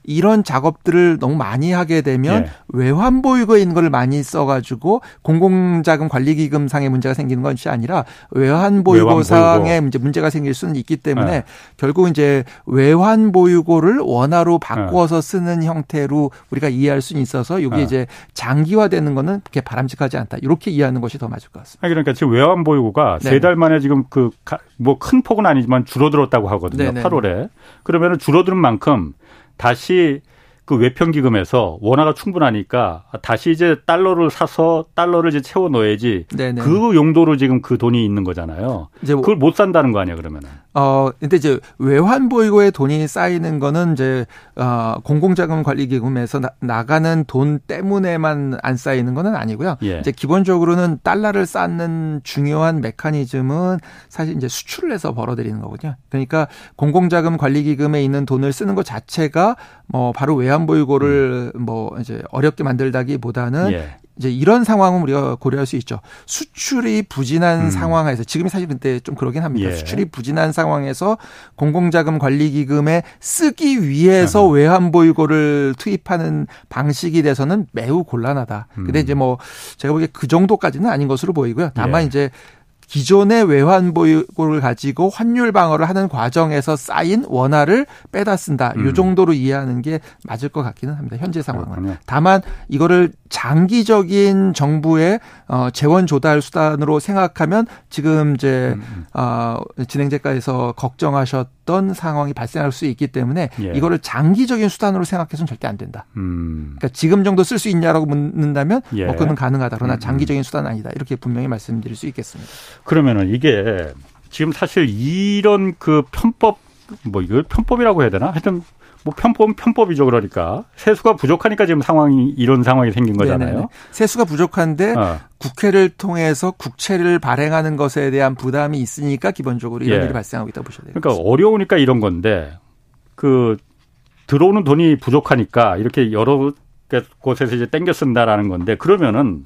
이런 작업들을 너무 많이 하게 되면 예. 외환 보유고인 걸 많이 써가지고 공공자금 관리기금 상의 문제가 생기는 것이 아니라 외환 보유고 상의 이제 문제가 생길 수는 있기 때문에 예. 결국 이제 외환 보유고를 원화로 바꿔서 예. 쓰는 형태로 우리가 이해할 수 있어서 이게 예. 이제 장기화되는 거는 그렇게 바람직하지 않다 이렇게 이해하는 것이 더 맞을 것 같습니다. 그러니까 지금 외환 보유고가 네. 세달 만에 지금 그 뭐 큰 폭은 아니지만 줄어들었다고 하거든요. 네네. 8월에 그러면은 줄어드는 만큼 다시 그 외평 기금에서 원화가 충분하니까 다시 이제 달러를 사서 달러를 이제 채워 넣어야지 네네. 그 용도로 지금 그 돈이 있는 거잖아요. 뭐 그걸 못 산다는 거 아니야 그러면은. 어 근데 이제 외환 보유고에 돈이 쌓이는 거는 이제 어 공공자금 관리 기금에서 나, 나가는 돈 때문에만 안 쌓이는 거는 아니고요. 예. 이제 기본적으로는 달러를 쌓는 중요한 메커니즘은 사실 이제 수출을 해서 벌어들이는 거거든요. 그러니까 공공자금 관리 기금에 있는 돈을 쓰는 것 자체가 뭐 바로 외환 보유고를 음. 뭐 이제 어렵게 만들다기보다는 예. 이제 이런 상황은 우리가 고려할 수 있죠. 수출이 부진한 음. 상황에서 지금이 사실 그때 좀 그러긴 합니다. 예. 수출이 부진한 상황에서 공공자금 관리 기금에 쓰기 위해서 음. 외환 보유고를 투입하는 방식이 돼서는 매우 곤란하다. 음. 근데 이제 뭐 제가 보기에 그 정도까지는 아닌 것으로 보이고요. 다만 예. 이제 기존의 외환 보유고를 가지고 환율 방어를 하는 과정에서 쌓인 원화를 빼다 쓴다. 음. 요 정도로 이해하는 게 맞을 것 같기는 합니다. 현재 상황은. 그렇군요. 다만 이거를 장기적인 정부의 어 재원 조달 수단으로 생각하면 지금 이제 음. 음. 어 진행자께서 걱정하셨 던 상황이 발생할 수 있기 때문에 예. 이거를 장기적인 수단으로 생각해서는 절대 안 된다. 음. 그러니까 지금 정도 쓸 수 있냐라고 묻는다면 예. 뭐 그건 가능하다. 그러나 음, 음. 장기적인 수단은 아니다. 이렇게 분명히 말씀드릴 수 있겠습니다. 그러면은 이게 지금 사실 이런 그 편법 뭐 이걸 편법이라고 해야 되나? 하여튼 뭐 편법 편법이죠 그러니까 세수가 부족하니까 지금 상황이 이런 상황이 생긴 거잖아요. 네네. 세수가 부족한데 어. 국회를 통해서 국채를 발행하는 것에 대한 부담이 있으니까 기본적으로 이런 예. 일이 발생하고 있다고 보셔야 돼요. 그러니까 어려우니까 이런 건데 그 들어오는 돈이 부족하니까 이렇게 여러 곳에서 이제 땡겨 쓴다라는 건데 그러면은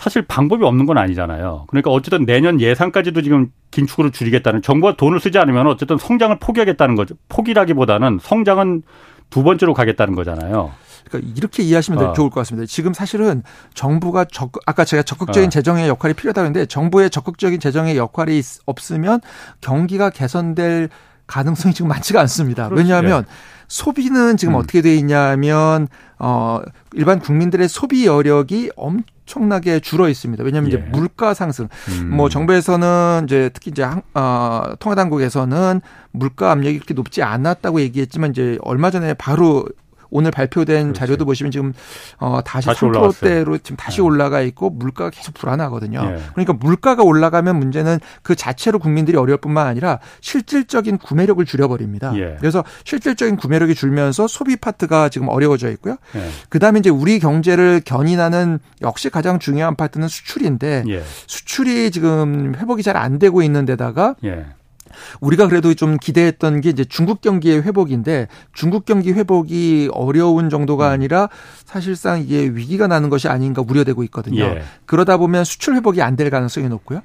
사실 방법이 없는 건 아니잖아요. 그러니까 어쨌든 내년 예산까지도 지금 긴축으로 줄이겠다는 정부가 돈을 쓰지 않으면 어쨌든 성장을 포기하겠다는 거죠. 포기라기보다는 성장은 두 번째로 가겠다는 거잖아요. 그러니까 이렇게 이해하시면 어. 좋을 것 같습니다. 지금 사실은 정부가 적 아까 제가 적극적인 어. 재정의 역할이 필요하다는데 정부의 적극적인 재정의 역할이 없으면 경기가 개선될 가능성이 지금 많지가 않습니다. 그렇지. 왜냐하면 예. 소비는 지금 음. 어떻게 돼 있냐면 어 일반 국민들의 소비 여력이 엄청 나게 줄어 있습니다. 왜냐하면 예. 이제 물가 상승. 음. 뭐 정부에서는 이제 특히 이제 어 통화 당국에서는 물가 압력이 그렇게 높지 않았다고 얘기했지만 이제 얼마 전에 바로 오늘 발표된 그렇지. 자료도 보시면 지금 어 다시, 다시 3%대로 지금 다시 네. 올라가 있고 물가가 계속 불안하거든요. 네. 그러니까 물가가 올라가면 문제는 그 자체로 국민들이 어려울 뿐만 아니라 실질적인 구매력을 줄여버립니다. 예. 그래서 실질적인 구매력이 줄면서 소비 파트가 지금 어려워져 있고요. 예. 그다음에 이제 우리 경제를 견인하는 역시 가장 중요한 파트는 수출인데 예. 수출이 지금 회복이 잘 안 되고 있는 데다가 예. 우리가 그래도 좀 기대했던 게 이제 중국 경기의 회복인데 중국 경기 회복이 어려운 정도가 음. 아니라 사실상 이게 위기가 나는 것이 아닌가 우려되고 있거든요. 예. 그러다 보면 수출 회복이 안 될 가능성이 높고요.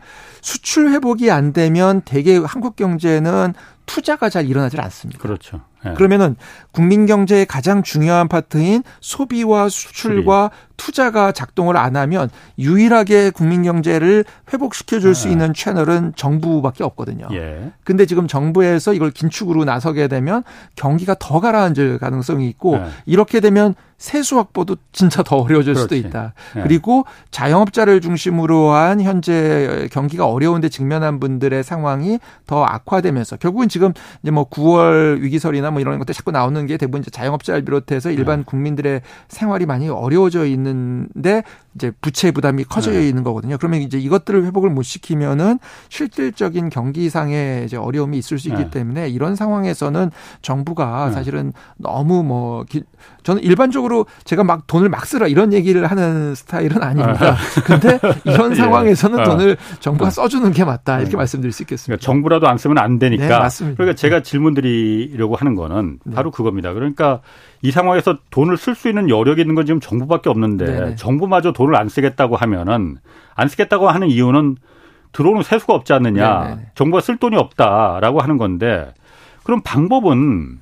수출 회복이 안 되면 대개 한국 경제는 투자가 잘 일어나질 않습니다. 그렇죠. 네. 그러면은 국민 경제의 가장 중요한 파트인 소비와 수출과 수리. 투자가 작동을 안 하면 유일하게 국민 경제를 회복시켜 줄수 네. 있는 채널은 정부밖에 없거든요. 예. 근데 지금 정부에서 이걸 긴축으로 나서게 되면 경기가 더 가라앉을 가능성이 있고 네. 이렇게 되면 세수 확보도 진짜 더 어려워질 그렇지. 수도 있다. 네. 그리고 자영업자를 중심으로 한 현재 경기가 어려운데 직면한 분들의 상황이 더 악화되면서 결국은 지금 이제 뭐 9월 위기설이나 뭐 이런 것들 자꾸 나오는 게 대부분 이제 자영업자를 비롯해서 일반 네. 국민들의 생활이 많이 어려워져 있는데 이제 부채 부담이 커져 네. 있는 거거든요. 그러면 이제 이것들을 회복을 못 시키면은 실질적인 경기상의 이제 어려움이 있을 수 있기 네. 때문에 이런 상황에서는 정부가 네. 사실은 너무 뭐 기, 저는 일반적으로 제가 막 돈을 막 쓰라 이런 얘기를 하는 스타일은 아닙니다. 아. *laughs* 근데 이런 *laughs* 예. 상황에서는 예. 돈을 정부가 써주는 게 맞다 이렇게 말씀드릴 수 있겠습니다. 그러니까 정부라도 안 쓰면 안 되니까. 네, 맞습니다. 그러니까 제가 질문 드리려고 하는 거는 네. 바로 그겁니다. 그러니까 이 상황에서 돈을 쓸 수 있는 여력이 있는 건 지금 정부밖에 없는데 네네. 정부마저 돈을 안 쓰겠다고 하면은 안 쓰겠다고 하는 이유는 들어오는 세수가 없지 않느냐. 네네. 정부가 쓸 돈이 없다라고 하는 건데 그럼 방법은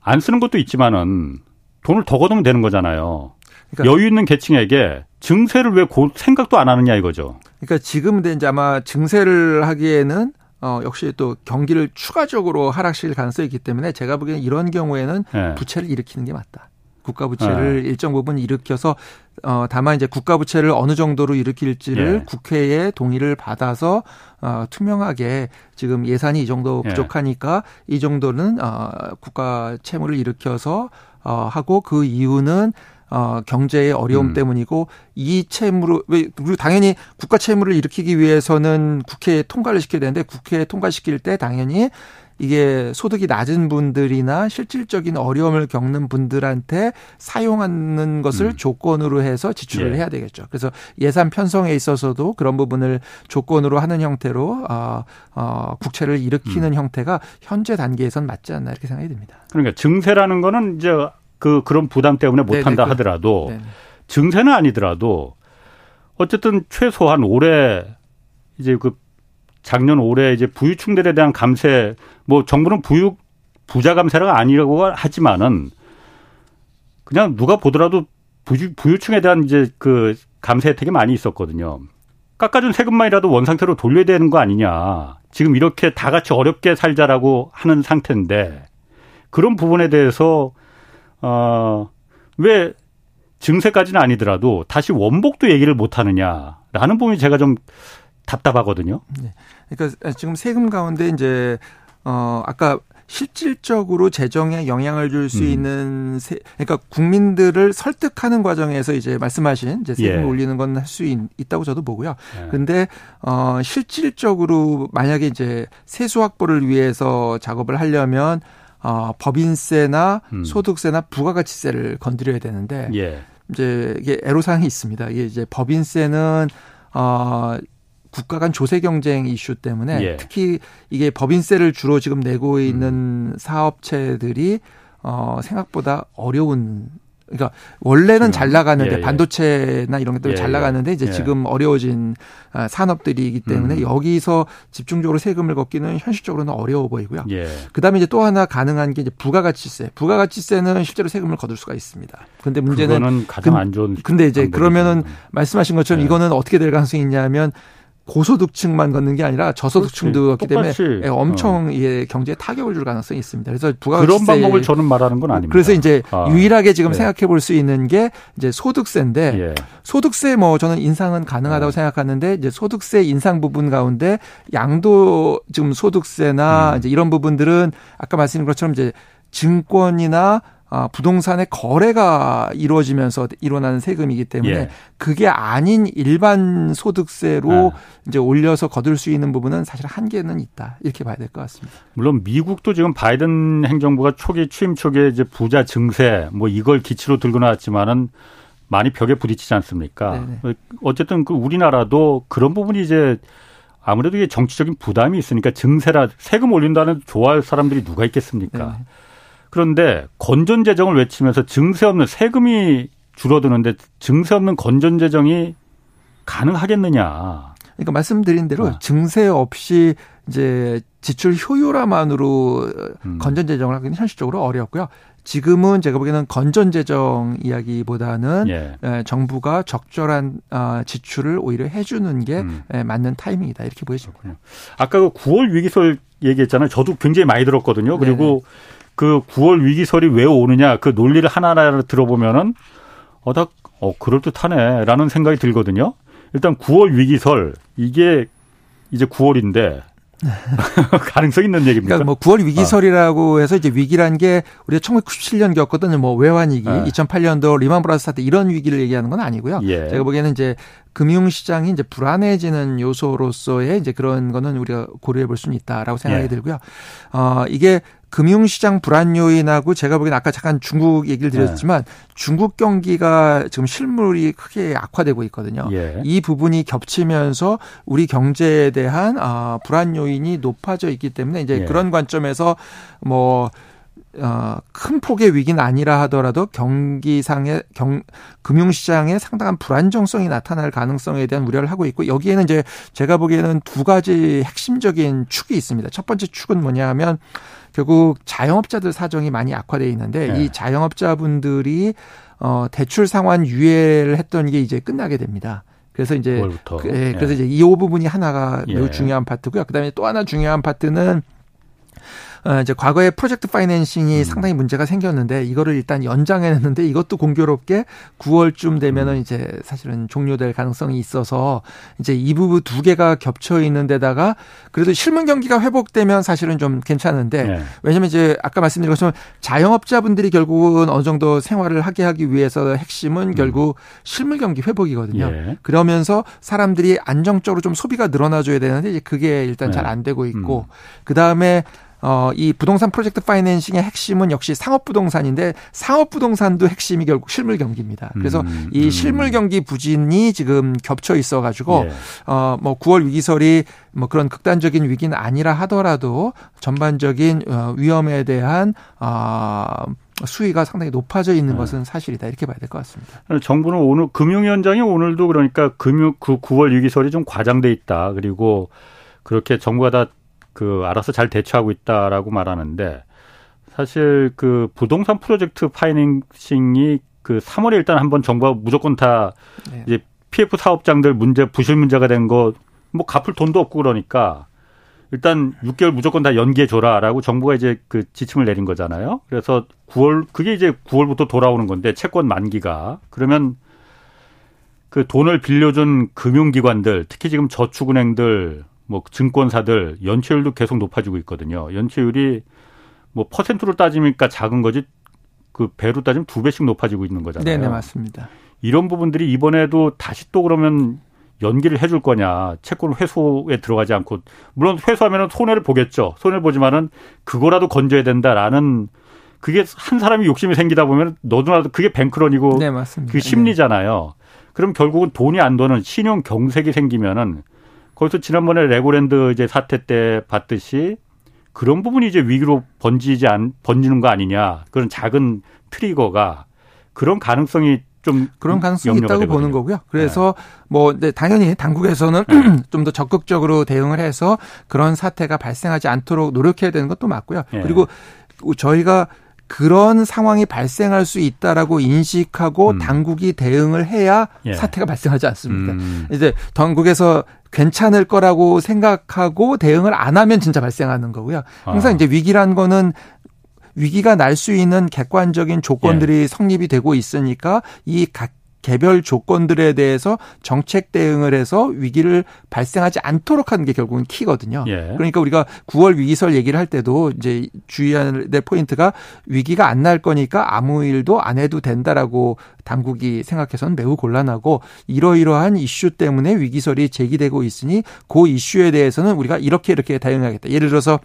안 쓰는 것도 있지만은 돈을 더 걷으면 되는 거잖아요. 그러니까 여유 있는 계층에게 증세를 왜 생각도 안 하느냐 이거죠. 그러니까 지금 이제 아마 증세를 하기에는 어, 역시 또 경기를 추가적으로 하락시킬 가능성이 있기 때문에 제가 보기에는 이런 경우에는 네. 부채를 일으키는 게 맞다. 국가 부채를 네. 일정 부분 일으켜서 어 다만 이제 국가 부채를 어느 정도로 일으킬지를 예. 국회의 동의를 받아서 어 투명하게 지금 예산이 이 정도 예. 부족하니까 예. 이 정도는 어 국가 채무를 일으켜서 어 하고 그 이유는 어, 경제의 어려움 음. 때문이고 이 채무를 왜 그리고 당연히 국가 채무를 일으키기 위해서는 국회에 통과를 시켜야 되는데 국회에 통과시킬 때 당연히 이게 소득이 낮은 분들이나 실질적인 어려움을 겪는 분들한테 사용하는 것을 음. 조건으로 해서 지출을 예. 해야 되겠죠. 그래서 예산 편성에 있어서도 그런 부분을 조건으로 하는 형태로 어, 어, 국채를 일으키는 음. 형태가 현재 단계에선 맞지 않나 이렇게 생각이 듭니다. 그러니까 증세라는 거는 이제 그 그런 부담 때문에 못 한다 그, 하더라도 네네. 증세는 아니더라도 어쨌든 최소한 올해 이제 그 작년 올해 이제 부유층들에 대한 감세 뭐 정부는 부유 부자 감세가 아니라고 하지만은 그냥 누가 보더라도 부유, 부유층에 대한 이제 그 감세 혜택이 많이 있었거든요. 깎아준 세금만이라도 원 상태로 돌려야 되는 거 아니냐. 지금 이렇게 다 같이 어렵게 살자라고 하는 상태인데 그런 부분에 대해서 어, 왜 증세까지는 아니더라도 다시 원복도 얘기를 못 하느냐라는 부분이 제가 좀 답답하거든요. 네. 그러니까 지금 세금 가운데 이제 어 아까 실질적으로 재정에 영향을 줄수 음. 있는 세, 그러니까 국민들을 설득하는 과정에서 이제 말씀하신 이제 세금 예. 올리는 건 할 수 있다고 저도 보고요. 예. 근데 어 실질적으로 만약에 이제 세수 확보를 위해서 작업을 하려면 어, 법인세나 음. 소득세나 부가가치세를 건드려야 되는데 예. 이제 이게 애로사항이 있습니다. 이게 이제 법인세는 어 국가 간 조세 경쟁 이슈 때문에 예. 특히 이게 법인세를 주로 지금 내고 있는 음. 사업체들이 어 생각보다 어려운 그러니까 원래는 잘 나가는데 예, 예. 반도체나 이런 것들 예, 잘 예. 나가는데 이제 예. 지금 어려워진 아, 산업들이기 때문에 음. 여기서 집중적으로 세금을 걷기는 현실적으로는 어려워 보이고요. 예. 그다음에 이제 또 하나 가능한 게 이제 부가가치세. 부가가치세는 실제로 세금을 거둘 수가 있습니다. 근데 문제는 가장 안 좋은 근데 이제 그러면은 말씀하신 것처럼 이거는 어떻게 될 가능성이 있냐면 고소득층만 걷는 게 아니라 저소득층도 걷기 때문에 예, 엄청 어. 예, 경제에 타격을 줄 가능성이 있습니다. 그래서 부가가치세 그런 방법을 저는 말하는 건 아닙니다. 그래서 이제 아. 유일하게 지금 네. 생각해 볼 수 있는 게 이제 소득세인데 예. 소득세 뭐 저는 인상은 가능하다고 네. 생각하는데 이제 소득세 인상 부분 가운데 양도 지금 소득세나 음. 이제 이런 부분들은 아까 말씀드린 것처럼 이제 증권이나 아, 부동산의 거래가 이루어지면서 일어나는 세금이기 때문에 예. 그게 아닌 일반 소득세로 아. 이제 올려서 거둘 수 있는 부분은 사실 한계는 있다 이렇게 봐야 될 것 같습니다. 물론 미국도 지금 바이든 행정부가 초기 취임 초기에 이제 부자 증세 뭐 이걸 기치로 들고 나왔지만은 많이 벽에 부딪히지 않습니까? 네네. 어쨌든 그 우리나라도 그런 부분이 이제 아무래도 이게 정치적인 부담이 있으니까 증세라 세금 올린다는 좋아할 사람들이 누가 있겠습니까? 네네. 그런데 건전 재정을 외치면서 증세 없는 세금이 줄어드는데 증세 없는 건전 재정이 가능하겠느냐. 그러니까 말씀드린 대로 아. 증세 없이 이제 지출 효율화만으로 음. 건전 재정을 하기는 현실적으로 어렵고요. 지금은 제가 보기에는 건전 재정 이야기보다는 예. 정부가 적절한 아, 지출을 오히려 해주는 게 음. 맞는 타이밍이다 이렇게 보여집니다. 아까 그 9월 위기설 얘기했잖아요. 저도 굉장히 많이 들었거든요. 그리고 네네. 그 9월 위기설이 왜 오느냐 그 논리를 하나하나 들어보면은 어다 어 그럴 듯하네라는 생각이 들거든요. 일단 9월 위기설 이게 이제 9월인데 *laughs* 가능성 있는 얘기입니까? 그러니까 뭐 9월 위기설이라고 해서 이제 위기란 게 우리가 1997년 겪었던 뭐 외환 위기, 네. 2008년도 리만 브라더스 사태 이런 위기를 얘기하는 건 아니고요. 예. 제가 보기에는 이제 금융시장이 이제 불안해지는 요소로서의 이제 그런 거는 우리가 고려해 볼 수는 있다라고 생각이 예. 들고요. 어, 이게 금융시장 불안 요인하고 제가 보기엔 아까 잠깐 중국 얘기를 드렸지만 네. 중국 경기가 지금 실물이 크게 악화되고 있거든요. 예. 이 부분이 겹치면서 우리 경제에 대한 아, 불안 요인이 높아져 있기 때문에 이제 예. 그런 관점에서 뭐 어, 큰 폭의 위기는 아니라 하더라도 경기상의 경, 금융시장에 상당한 불안정성이 나타날 가능성에 대한 우려를 하고 있고 여기에는 이제 제가 보기에는 두 가지 핵심적인 축이 있습니다. 첫 번째 축은 뭐냐 하면 결국 자영업자들 사정이 많이 악화돼 있는데 네. 이 자영업자분들이 어 대출 상환 유예를 했던 게 이제 끝나게 됩니다. 그래서 이제 그, 예, 그래서 예. 이제 이 부분이 하나가 매우 예. 중요한 파트고요. 그다음에 또 하나 중요한 파트는 어, 이제 과거에 프로젝트 파이낸싱이 음. 상당히 문제가 생겼는데 이거를 일단 연장해냈는데 이것도 공교롭게 9월쯤 되면은 음. 이제 사실은 종료될 가능성이 있어서 이제 이 부분 두 개가 겹쳐 있는 데다가 그래도 실물 경기가 회복되면 사실은 좀 괜찮은데 네. 왜냐면 이제 아까 말씀드린 것처럼 자영업자분들이 결국은 어느 정도 생활을 하게 하기 위해서 핵심은 음. 결국 실물 경기 회복이거든요. 예. 그러면서 사람들이 안정적으로 좀 소비가 늘어나줘야 되는데 이제 그게 일단 네. 잘안 되고 있고 음. 그 다음에 어, 이 부동산 프로젝트 파이낸싱의 핵심은 역시 상업 부동산인데 상업 부동산도 핵심이 결국 실물 경기입니다. 그래서 음, 이 음. 실물 경기 부진이 지금 겹쳐 있어 가지고 예. 어, 뭐 9월 위기설이 뭐 그런 극단적인 위기는 아니라 하더라도 전반적인 어, 위험에 대한 어, 수위가 상당히 높아져 있는 네. 것은 사실이다 이렇게 봐야 될 것 같습니다. 정부는 오늘 금융위원장이 오늘도 그러니까 금융 그 9월 위기설이 좀 과장돼 있다. 그리고 그렇게 정부가 다 그 알아서 잘 대처하고 있다라고 말하는데 사실 그 부동산 프로젝트 파이낸싱이 그 3월에 일단 한번 정부가 무조건 다 네. 이제 PF 사업장들 문제 부실 문제가 된 거 뭐 갚을 돈도 없고 그러니까 일단 6개월 무조건 다 연기해 줘라라고 정부가 이제 그 지침을 내린 거잖아요. 그래서 9월 그게 이제 9월부터 돌아오는 건데 채권 만기가 그러면 그 돈을 빌려준 금융기관들 특히 지금 저축은행들 뭐 증권사들 연체율도 계속 높아지고 있거든요. 연체율이 뭐 퍼센트로 따지니까 작은 거지 그 배로 따지면 두 배씩 높아지고 있는 거잖아요. 네, 네, 맞습니다. 이런 부분들이 이번에도 다시 또 그러면 연기를 해줄 거냐 채권 회수에 들어가지 않고 물론 회수하면 손해를 보겠죠. 손해를 보지만은 그거라도 건져야 된다라는 그게 한 사람이 욕심이 생기다 보면 너도 나도 그게 뱅크런이고 네, 맞습니다. 그 심리잖아요. 그럼 결국은 돈이 안 도는 신용 경색이 생기면은 거기서 지난번에 레고랜드 이제 사태 때 봤듯이 그런 부분이 이제 위기로 번지지 않 번지는 거 아니냐 그런 작은 트리거가 그런 가능성이 좀 그런 가능성이 있다고 되거든요. 보는 거고요. 그래서 네. 뭐 네, 당연히 당국에서는 네. *clears throat* 좀더 적극적으로 대응을 해서 그런 사태가 발생하지 않도록 노력해야 되는 것도 맞고요. 네. 그리고 저희가 그런 상황이 발생할 수 있다라고 인식하고 음. 당국이 대응을 해야 예. 사태가 발생하지 않습니다. 음. 이제 당국에서 괜찮을 거라고 생각하고 대응을 안 하면 진짜 발생하는 거고요. 항상 아. 이제 위기란 거는 위기가 날 수 있는 객관적인 조건들이 예. 성립이 되고 있으니까 이 각 개별 조건들에 대해서 정책 대응을 해서 위기를 발생하지 않도록 하는 게 결국은 키거든요. 예. 그러니까 우리가 9월 위기설 얘기를 할 때도 이제 주의해야 될 포인트가 위기가 안 날 거니까 아무 일도 안 해도 된다라고 당국이 생각해서는 매우 곤란하고 이러이러한 이슈 때문에 위기설이 제기되고 있으니 그 이슈에 대해서는 우리가 이렇게 이렇게 대응하겠다. 예를 들어서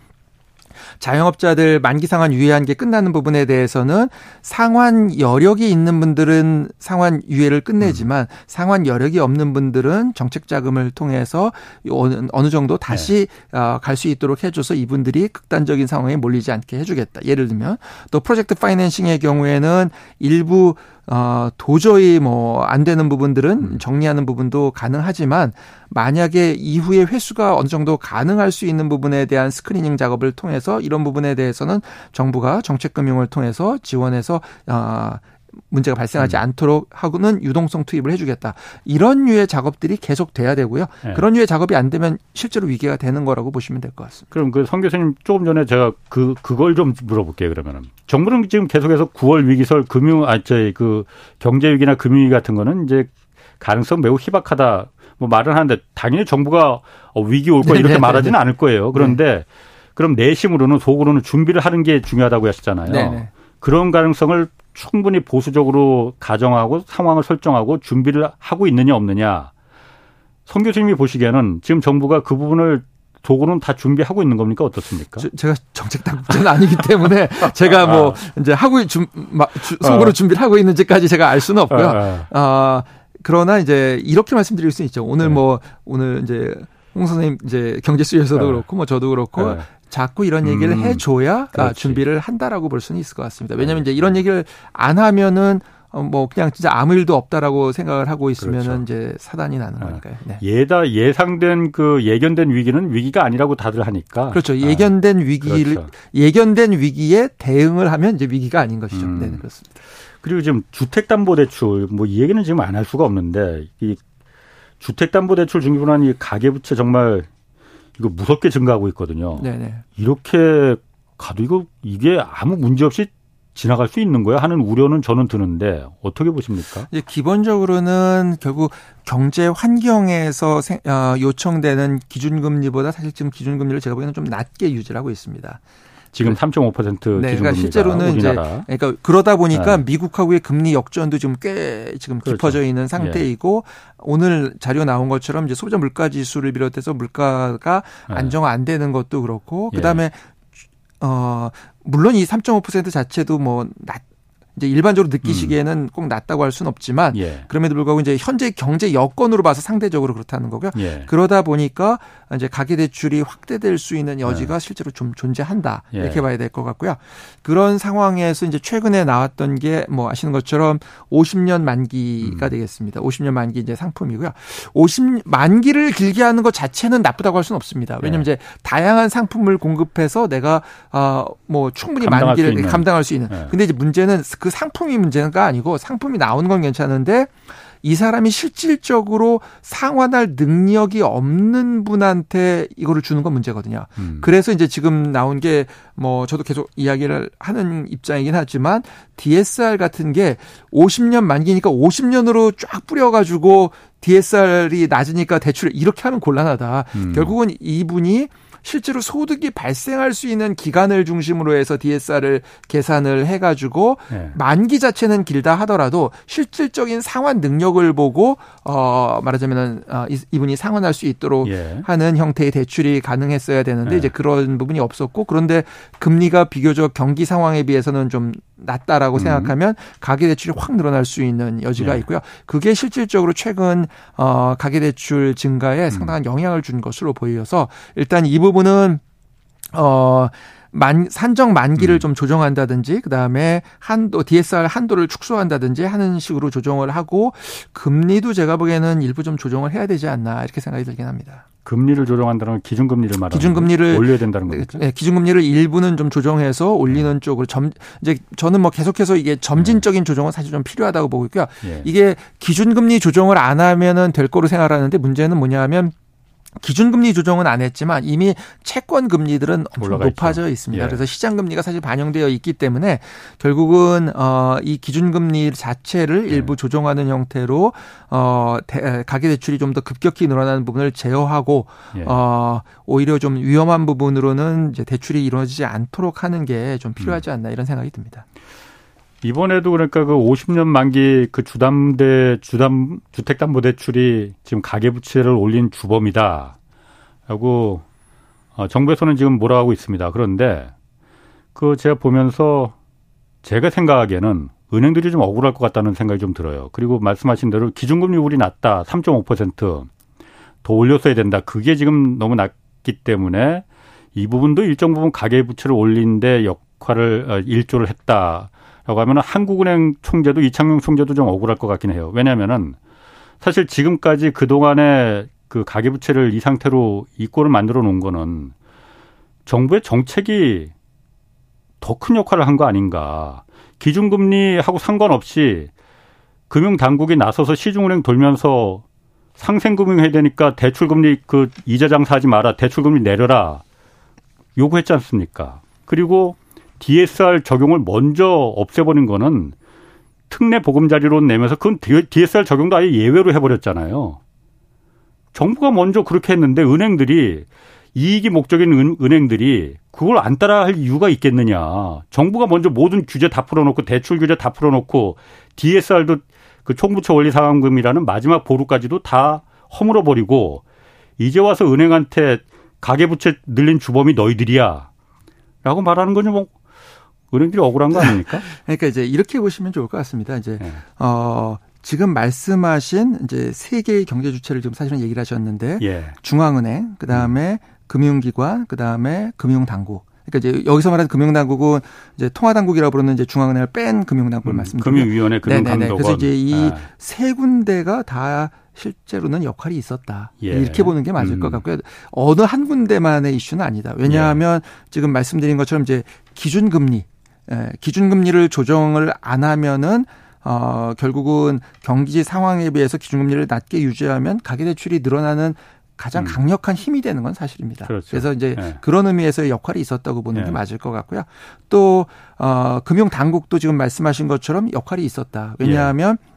자영업자들 만기 상환 유예한 게 끝나는 부분에 대해서는 상환 여력이 있는 분들은 상환 유예를 끝내지만 음. 상환 여력이 없는 분들은 정책 자금을 통해서 어느 정도 다시 네. 어, 갈수 있도록 해줘서 이분들이 극단적인 상황에 몰리지 않게 해주겠다. 예를 들면 또 프로젝트 파이낸싱의 경우에는 일부 어, 도저히 뭐 안 되는 부분들은 음. 정리하는 부분도 가능하지만 만약에 이후에 회수가 어느 정도 가능할 수 있는 부분에 대한 스크리닝 작업을 통해서 이런 부분에 대해서는 정부가 정책금융을 통해서 지원해서 어, 문제가 발생하지 음. 않도록 하고는 유동성 투입을 해주겠다. 이런 류의 작업들이 계속 돼야 되고요. 네. 그런 류의 작업이 안 되면 실제로 위기가 되는 거라고 보시면 될 것 같습니다. 그럼 그 성 교수님 조금 전에 제가 그 그걸 좀 물어볼게요. 그러면은 정부는 지금 계속해서 9월 위기설 금융 아 저희 그 경제 위기나 금융 위기 같은 거는 이제 가능성 매우 희박하다. 뭐 말을 하는데 당연히 정부가 어, 위기 올 거야 이렇게 네네. 네, 말하지는 네. 않을 거예요. 그런데 네. 그럼 내심으로는 속으로는 준비를 하는 게 중요하다고 하셨잖아요. 네네. 그런 가능성을 충분히 보수적으로 가정하고 상황을 설정하고 준비를 하고 있느냐 없느냐. 성 교수님이 보시기에는 지금 정부가 그 부분을 도구는 다 준비하고 있는 겁니까 어떻습니까? 저, 제가 정책 당국자는 아니기 때문에 *laughs* 제가 뭐 아. 이제 하고 준 속으로 아. 준비를 하고 있는지까지 제가 알 수는 없고요. 아, 아. 그러나 이제 이렇게 말씀드릴 수 있죠. 오늘 네. 뭐 오늘 이제 홍 선생님 이제 경제 수에서도 네. 그렇고 뭐 저도 그렇고 네. 자꾸 이런 얘기를 음. 해줘야 그렇지. 준비를 한다라고 볼 수는 있을 것 같습니다. 왜냐하면 네. 이제 이런 얘기를 안 하면은 어, 뭐 그냥 진짜 아무 일도 없다라고 생각을 하고 있으면은 그렇죠. 이제 사단이 나는 아, 거니까요. 네. 예다 예상된 그 예견된 위기는 위기가 아니라고 다들 하니까. 그렇죠. 예견된 아, 위기를 그렇죠. 예견된 위기에 대응을 하면 이제 위기가 아닌 것이죠. 음. 네, 그렇습니다. 그리고 지금 주택담보대출 뭐 이 얘기는 지금 안 할 수가 없는데 이 주택담보대출 중개분한이 가계부채 정말 이거 무섭게 증가하고 있거든요. 네네. 이렇게 가도 이거 이게 아무 문제 없이 지나갈 수 있는 거야 하는 우려는 저는 드는데 어떻게 보십니까? 이제 기본적으로는 결국 경제 환경에서 어, 요청되는 기준금리보다 사실 지금 기준금리를 제가 보기에는 좀 낮게 유지를 하고 있습니다. 지금 3.5% 네, 기준금리가 그러니까 실제로는 우리나라. 이제 그러니까 그러다 보니까 네. 미국하고의 금리 역전도 지금 꽤 지금 그렇죠. 깊어져 있는 상태이고 예. 오늘 자료 나온 것처럼 이제 소비자 물가 지수를 비롯해서 물가가 예. 안정화 안 되는 것도 그렇고 그다음에 예. 어 물론 이 3.5% 자체도 뭐 낮, 이제 일반적으로 느끼시기에는 음. 꼭 낮다고 할 수는 없지만 예. 그럼에도 불구하고 이제 현재 경제 여건으로 봐서 상대적으로 그렇다는 거고요. 예. 그러다 보니까 이제 가계 대출이 확대될 수 있는 여지가 예. 실제로 좀 존재한다 예. 이렇게 봐야 될 것 같고요. 그런 상황에서 이제 최근에 나왔던 게 뭐 아시는 것처럼 50년 만기가 음. 되겠습니다. 50년 만기 이제 상품이고요. 50 만기를 길게 하는 것 자체는 나쁘다고 할 수는 없습니다. 왜냐하면 예. 이제 다양한 상품을 공급해서 내가 어뭐 충분히 만기를 수 감당할 수 있는. 예. 근데 이제 문제는 그 상품이 문제가 아니고 상품이 나오는 건 괜찮은데 이 사람이 실질적으로 상환할 능력이 없는 분한테 이거를 주는 건 문제거든요. 음. 그래서 이제 지금 나온 게 뭐 저도 계속 이야기를 하는 입장이긴 하지만 DSR 같은 게 50년 만기니까 50년으로 쫙 뿌려가지고 DSR이 낮으니까 대출을 이렇게 하면 곤란하다. 음. 결국은 이분이 실제로 소득이 발생할 수 있는 기간을 중심으로 해서 DSR을 계산을 해가지고 네. 만기 자체는 길다 하더라도 실질적인 상환 능력을 보고 어 말하자면은 어, 이분이 상환할 수 있도록 예. 하는 형태의 대출이 가능했어야 되는데 네. 이제 그런 부분이 없었고 그런데 금리가 비교적 경기 상황에 비해서는 좀 낮다라고 음. 생각하면 가계 대출이 확 늘어날 수 있는 여지가 네. 있고요. 그게 실질적으로 최근 어 가계 대출 증가에 음. 상당한 영향을 준 것으로 보여서 일단 이 부분은 어 만, 산정 만기를 음. 좀 조정한다든지 그다음에 한도 DSR 한도를 축소한다든지 하는 식으로 조정을 하고 금리도 제가 보기에는 일부 좀 조정을 해야 되지 않나 이렇게 생각이 들긴 합니다. 금리를 조정한다는 기준금리를 말하는 기준금리를 올려야 된다는 거죠. 네, 기준금리를 일부는 좀 조정해서 올리는 음. 쪽으로 점 이제 저는 뭐 계속해서 이게 점진적인 조정은 사실 좀 필요하다고 보고 있고요. 예. 이게 기준금리 조정을 안 하면은 될 거로 생각하는데 문제는 뭐냐하면 기준금리 조정은 안 했지만 이미 채권 금리들은 엄청 높아져 있습니다. 예. 그래서 시장 금리가 사실 반영되어 있기 때문에 결국은 어이 기준금리 자체를 예. 일부 조정하는 형태로 어 가계 대출이 좀 더 급격히 늘어나는 부분을 제어하고 예. 어 오히려 좀 위험한 부분으로는 이제 대출이 이루어지지 않도록 하는 게 좀 필요하지 않나 이런 생각이 듭니다. 이번에도 그러니까 그 50년 만기 그 주담대 주담 주택담보대출이 지금 가계부채를 올린 주범이다. 라고 어, 정부에서는 지금 뭐라 하고 있습니다. 그런데 그 제가 보면서 제가 생각하기에는 은행들이 좀 억울할 것 같다는 생각이 좀 들어요. 그리고 말씀하신 대로 기준금리율이 낮다. 3.5%더 올렸어야 된다. 그게 지금 너무 낮기 때문에 이 부분도 일정 부분 가계부채를 올린데 역할을 어, 일조를 했다. 라고 하면 한국은행 총재도 이창용 총재도 좀 억울할 것 같긴 해요. 왜냐면은 사실 지금까지 그동안에 그 가계부채를 이 상태로 이 꼴을 만들어 놓은 거는 정부의 정책이 더 큰 역할을 한 거 아닌가. 기준금리하고 상관없이 금융당국이 나서서 시중은행 돌면서 상생금융 해야 되니까 대출금리 그 이자 장사하지 마라. 대출금리 내려라. 요구했지 않습니까? 그리고 DSR 적용을 먼저 없애버린 거는 특례 보금자리로 내면서 그건 DSR 적용도 아예 예외로 해버렸잖아요. 정부가 먼저 그렇게 했는데 은행들이 이익이 목적인 은, 은행들이 그걸 안 따라 할 이유가 있겠느냐. 정부가 먼저 모든 규제 다 풀어놓고 대출 규제 다 풀어놓고 DSR도 그 총부채 원리 상환금이라는 마지막 보루까지도 다 허물어 버리고 이제 와서 은행한테 가계부채 늘린 주범이 너희들이야. 라고 말하는 거는 뭐 은행들이 억울한 거 아닙니까? *laughs* 그러니까 이제 이렇게 보시면 좋을 것 같습니다. 이제 네. 어 지금 말씀하신 이제 세 개의 경제 주체를 지금 사실은 얘기를 하셨는데 예. 중앙은행, 그다음에 음. 금융기관, 그다음에 금융당국. 그러니까 이제 여기서 말하는 금융당국은 이제 통화당국이라고 부르는 이제 중앙은행을 뺀 금융당국을 음, 말씀드리고 금융위원회, 금융감독원. 그래서 이제 이세 아. 군데가 다 실제로는 역할이 있었다. 예. 이렇게 보는 게 맞을 음. 것 같고요. 어느 한 군데만의 이슈는 아니다. 왜냐하면 예. 지금 말씀드린 것처럼 이제 기준금리, 예, 기준금리를 조정을 안 하면은 어, 결국은 경기 상황에 비해서 기준금리를 낮게 유지하면 가계대출이 늘어나는 가장 음. 강력한 힘이 되는 건 사실입니다. 그렇죠. 그래서 이제 네. 그런 의미에서의 역할이 있었다고 보는 네. 게 맞을 것 같고요. 또 어, 금융 당국도 지금 말씀하신 것처럼 역할이 있었다. 왜냐하면 예.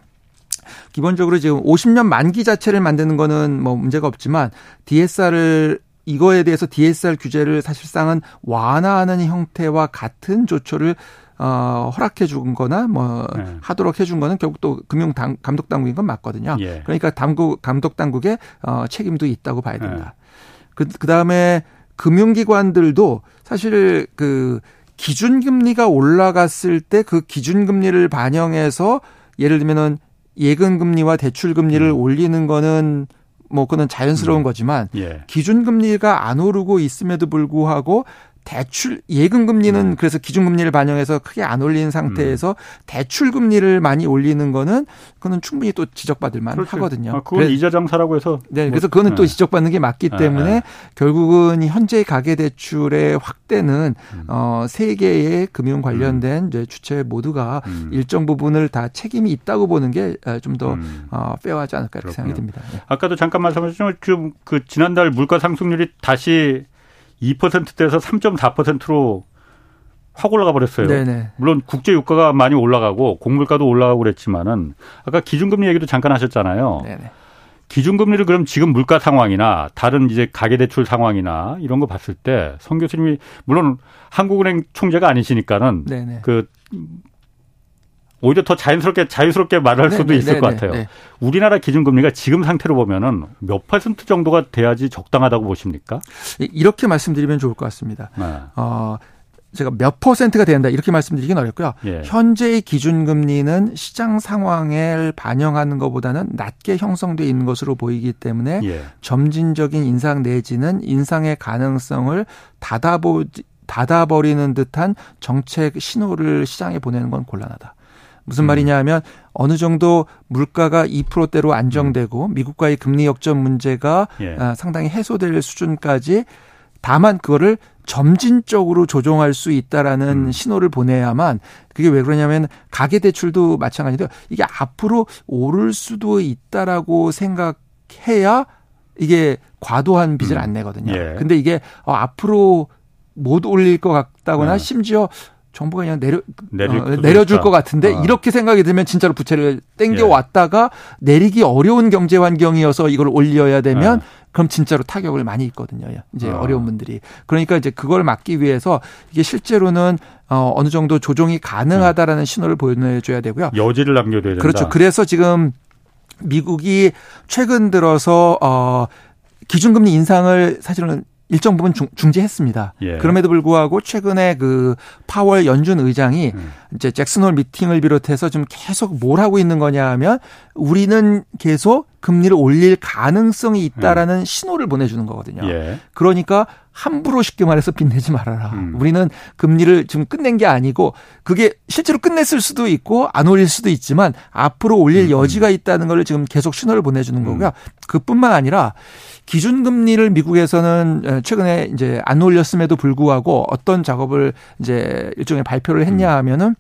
기본적으로 지금 50년 만기 자체를 만드는 거는 뭐 문제가 없지만 DSR을 이거에 대해서 DSR 규제를 사실상은 완화하는 형태와 같은 조처를 어, 허락해 준 거나 뭐 네. 하도록 해준 거는 결국 또 금융 당, 감독 당국인 건 맞거든요. 예. 그러니까 당국 감독 당국의 어, 책임도 있다고 봐야 된다. 네. 그 그다음에 금융기관들도 사실 그 기준금리가 올라갔을 때 그 기준금리를 반영해서 예를 들면은 예금금리와 대출금리를 음. 올리는 거는 뭐 그는 자연스러운 음. 거지만 예. 기준금리가 안 오르고 있음에도 불구하고 대출 예금 금리는 음. 그래서 기준 금리를 반영해서 크게 안 올리는 상태에서 음. 대출 금리를 많이 올리는 거는 그거는 충분히 또 지적받을 만 그렇죠. 하거든요. 아, 그건 이자 장사라고 해서 네, 그래서 그거는 네. 또 지적받는 게 맞기 네, 때문에 네. 결국은 현재 가계 대출의 확대는 음. 어세 개의 금융 관련된 음. 이제 주체 모두가 음. 일정 부분을 다 책임이 있다고 보는 게 좀더 음. 어, 페어하지 않을까 이렇게 생각이 듭니다. 네. 아까도 잠깐 말씀하셨지만 그, 그 지난달 물가 상승률이 다시 2%대에서 3.4%로 확 올라가 버렸어요. 네네. 물론 국제 유가가 많이 올라가고 공물가도 올라가고 그랬지만은 아까 기준금리 얘기도 잠깐 하셨잖아요. 네네. 기준금리를 그럼 지금 물가 상황이나 다른 이제 가계대출 상황이나 이런 거 봤을 때 성 교수님이 물론 한국은행 총재가 아니시니까는 네네. 그 오히려 더 자연스럽게 자유스럽게 말할 네, 수도 네, 있을 네, 것 같아요. 네. 우리나라 기준금리가 지금 상태로 보면은 몇 퍼센트 정도가 돼야지 적당하다고 보십니까? 이렇게 말씀드리면 좋을 것 같습니다. 네. 어, 제가 몇 퍼센트가 된다 이렇게 말씀드리긴 어렵고요. 예. 현재의 기준금리는 시장 상황을 반영하는 것보다는 낮게 형성돼 있는 것으로 보이기 때문에 예. 점진적인 인상 내지는 인상의 가능성을 닫아보 닫아버리는 듯한 정책 신호를 시장에 보내는 건 곤란하다. 무슨 음. 말이냐 하면 어느 정도 물가가 2%대로 안정되고 음. 미국과의 금리 역전 문제가 예. 아, 상당히 해소될 수준까지 다만 그거를 점진적으로 조정할 수 있다라는 음. 신호를 보내야만 그게 왜 그러냐면 가계 대출도 마찬가지로 이게 앞으로 오를 수도 있다라고 생각해야 이게 과도한 빚을 음. 안 내거든요. 예. 근데 이게 어, 앞으로 못 올릴 것 같다거나 네. 심지어 정부가 그냥 내려 어, 내려줄 것 같은데 아. 이렇게 생각이 들면 진짜로 부채를 땡겨 예. 왔다가 내리기 어려운 경제 환경이어서 이걸 올려야 되면 예. 그럼 진짜로 타격을 많이 입거든요. 이제 아. 어려운 분들이 그러니까 이제 그걸 막기 위해서 이게 실제로는 어, 어느 정도 조정이 가능하다라는 음. 신호를 보여줘야 되고요. 여지를 남겨야 된다. 그렇죠. 그래서 지금 미국이 최근 들어서 어 기준금리 인상을 사실은 일정 부분 중, 지했습니다 예. 그럼에도 불구하고 최근에 그 파월 연준 의장이 음. 이제 잭슨홀 미팅을 비롯해서 좀 계속 뭘 하고 있는 거냐 하면 우리는 계속 금리를 올릴 가능성이 있다라는 음. 신호를 보내주는 거거든요. 예. 그러니까 함부로 쉽게 말해서 빚내지 말아라. 음. 우리는 금리를 지금 끝낸 게 아니고 그게 실제로 끝냈을 수도 있고 안 올릴 수도 있지만 앞으로 올릴 음. 여지가 있다는 걸 지금 계속 신호를 보내주는 음. 거고요. 그뿐만 아니라 기준금리를 미국에서는 최근에 이제 안 올렸음에도 불구하고 어떤 작업을 이제 일종의 발표를 했냐 음. 하면은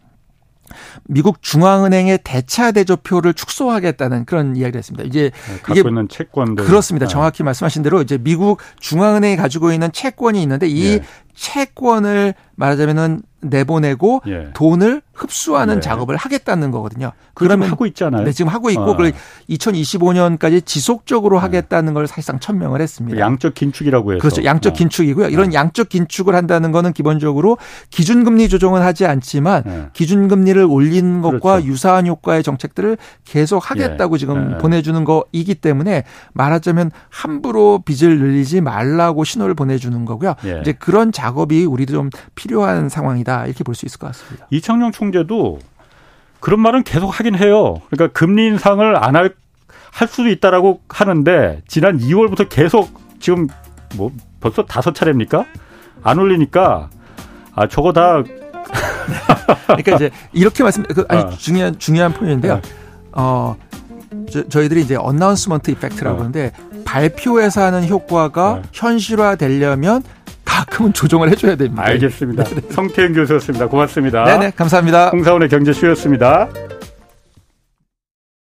미국 중앙은행의 대차 대조표를 축소하겠다는 그런 이야기를 했습니다. 이제 네, 이게 있는 채권들 그렇습니다. 네. 정확히 말씀하신 대로 이제 미국 중앙은행이 가지고 있는 채권이 있는데 이 네. 채권을 말하자면은 내보내고 예. 돈을 흡수하는 네. 작업을 하겠다는 거거든요. 그러면 하고 있잖아요. 네, 지금 하고 있고 어. 그걸 2025년까지 지속적으로 네. 하겠다는 걸 사실상 천명을 했습니다. 양적 긴축이라고 해서. 그렇죠. 양적 어. 긴축이고요. 이런 네. 양적 긴축을 한다는 거는 기본적으로 기준금리 조정은 하지 않지만 네. 기준금리를 올리는 것과 그렇죠. 유사한 효과의 정책들을 계속 하겠다고 예. 지금 예. 보내주는 거이기 때문에 말하자면 함부로 빚을 늘리지 말라고 신호를 보내주는 거고요. 예. 이제 그런 작업이 우리도 좀 필요한 상황이다 이렇게 볼 수 있을 것 같습니다. 이창용 총재도 그런 말은 계속 하긴 해요. 그러니까 금리 인상을 안 할 할 수도 있다라고 하는데 지난 2월부터 계속 지금 뭐 벌써 다섯 차례입니까? 안 올리니까 아 저거 다 그러니까 이제 이렇게 말씀 그 아니 어. 중요한 중요한 포인트인데요. 네. 어 저, 희들이 이제 언나운스먼트 이펙트라고 어. 하는데 발표에서 하는 효과가 네. 현실화 되려면 가끔은 조정을 해줘야 됩니다. 알겠습니다. 네네. 성태영 교수였습니다. 고맙습니다. 네네, 감사합니다. 홍사원의 경제쇼였습니다.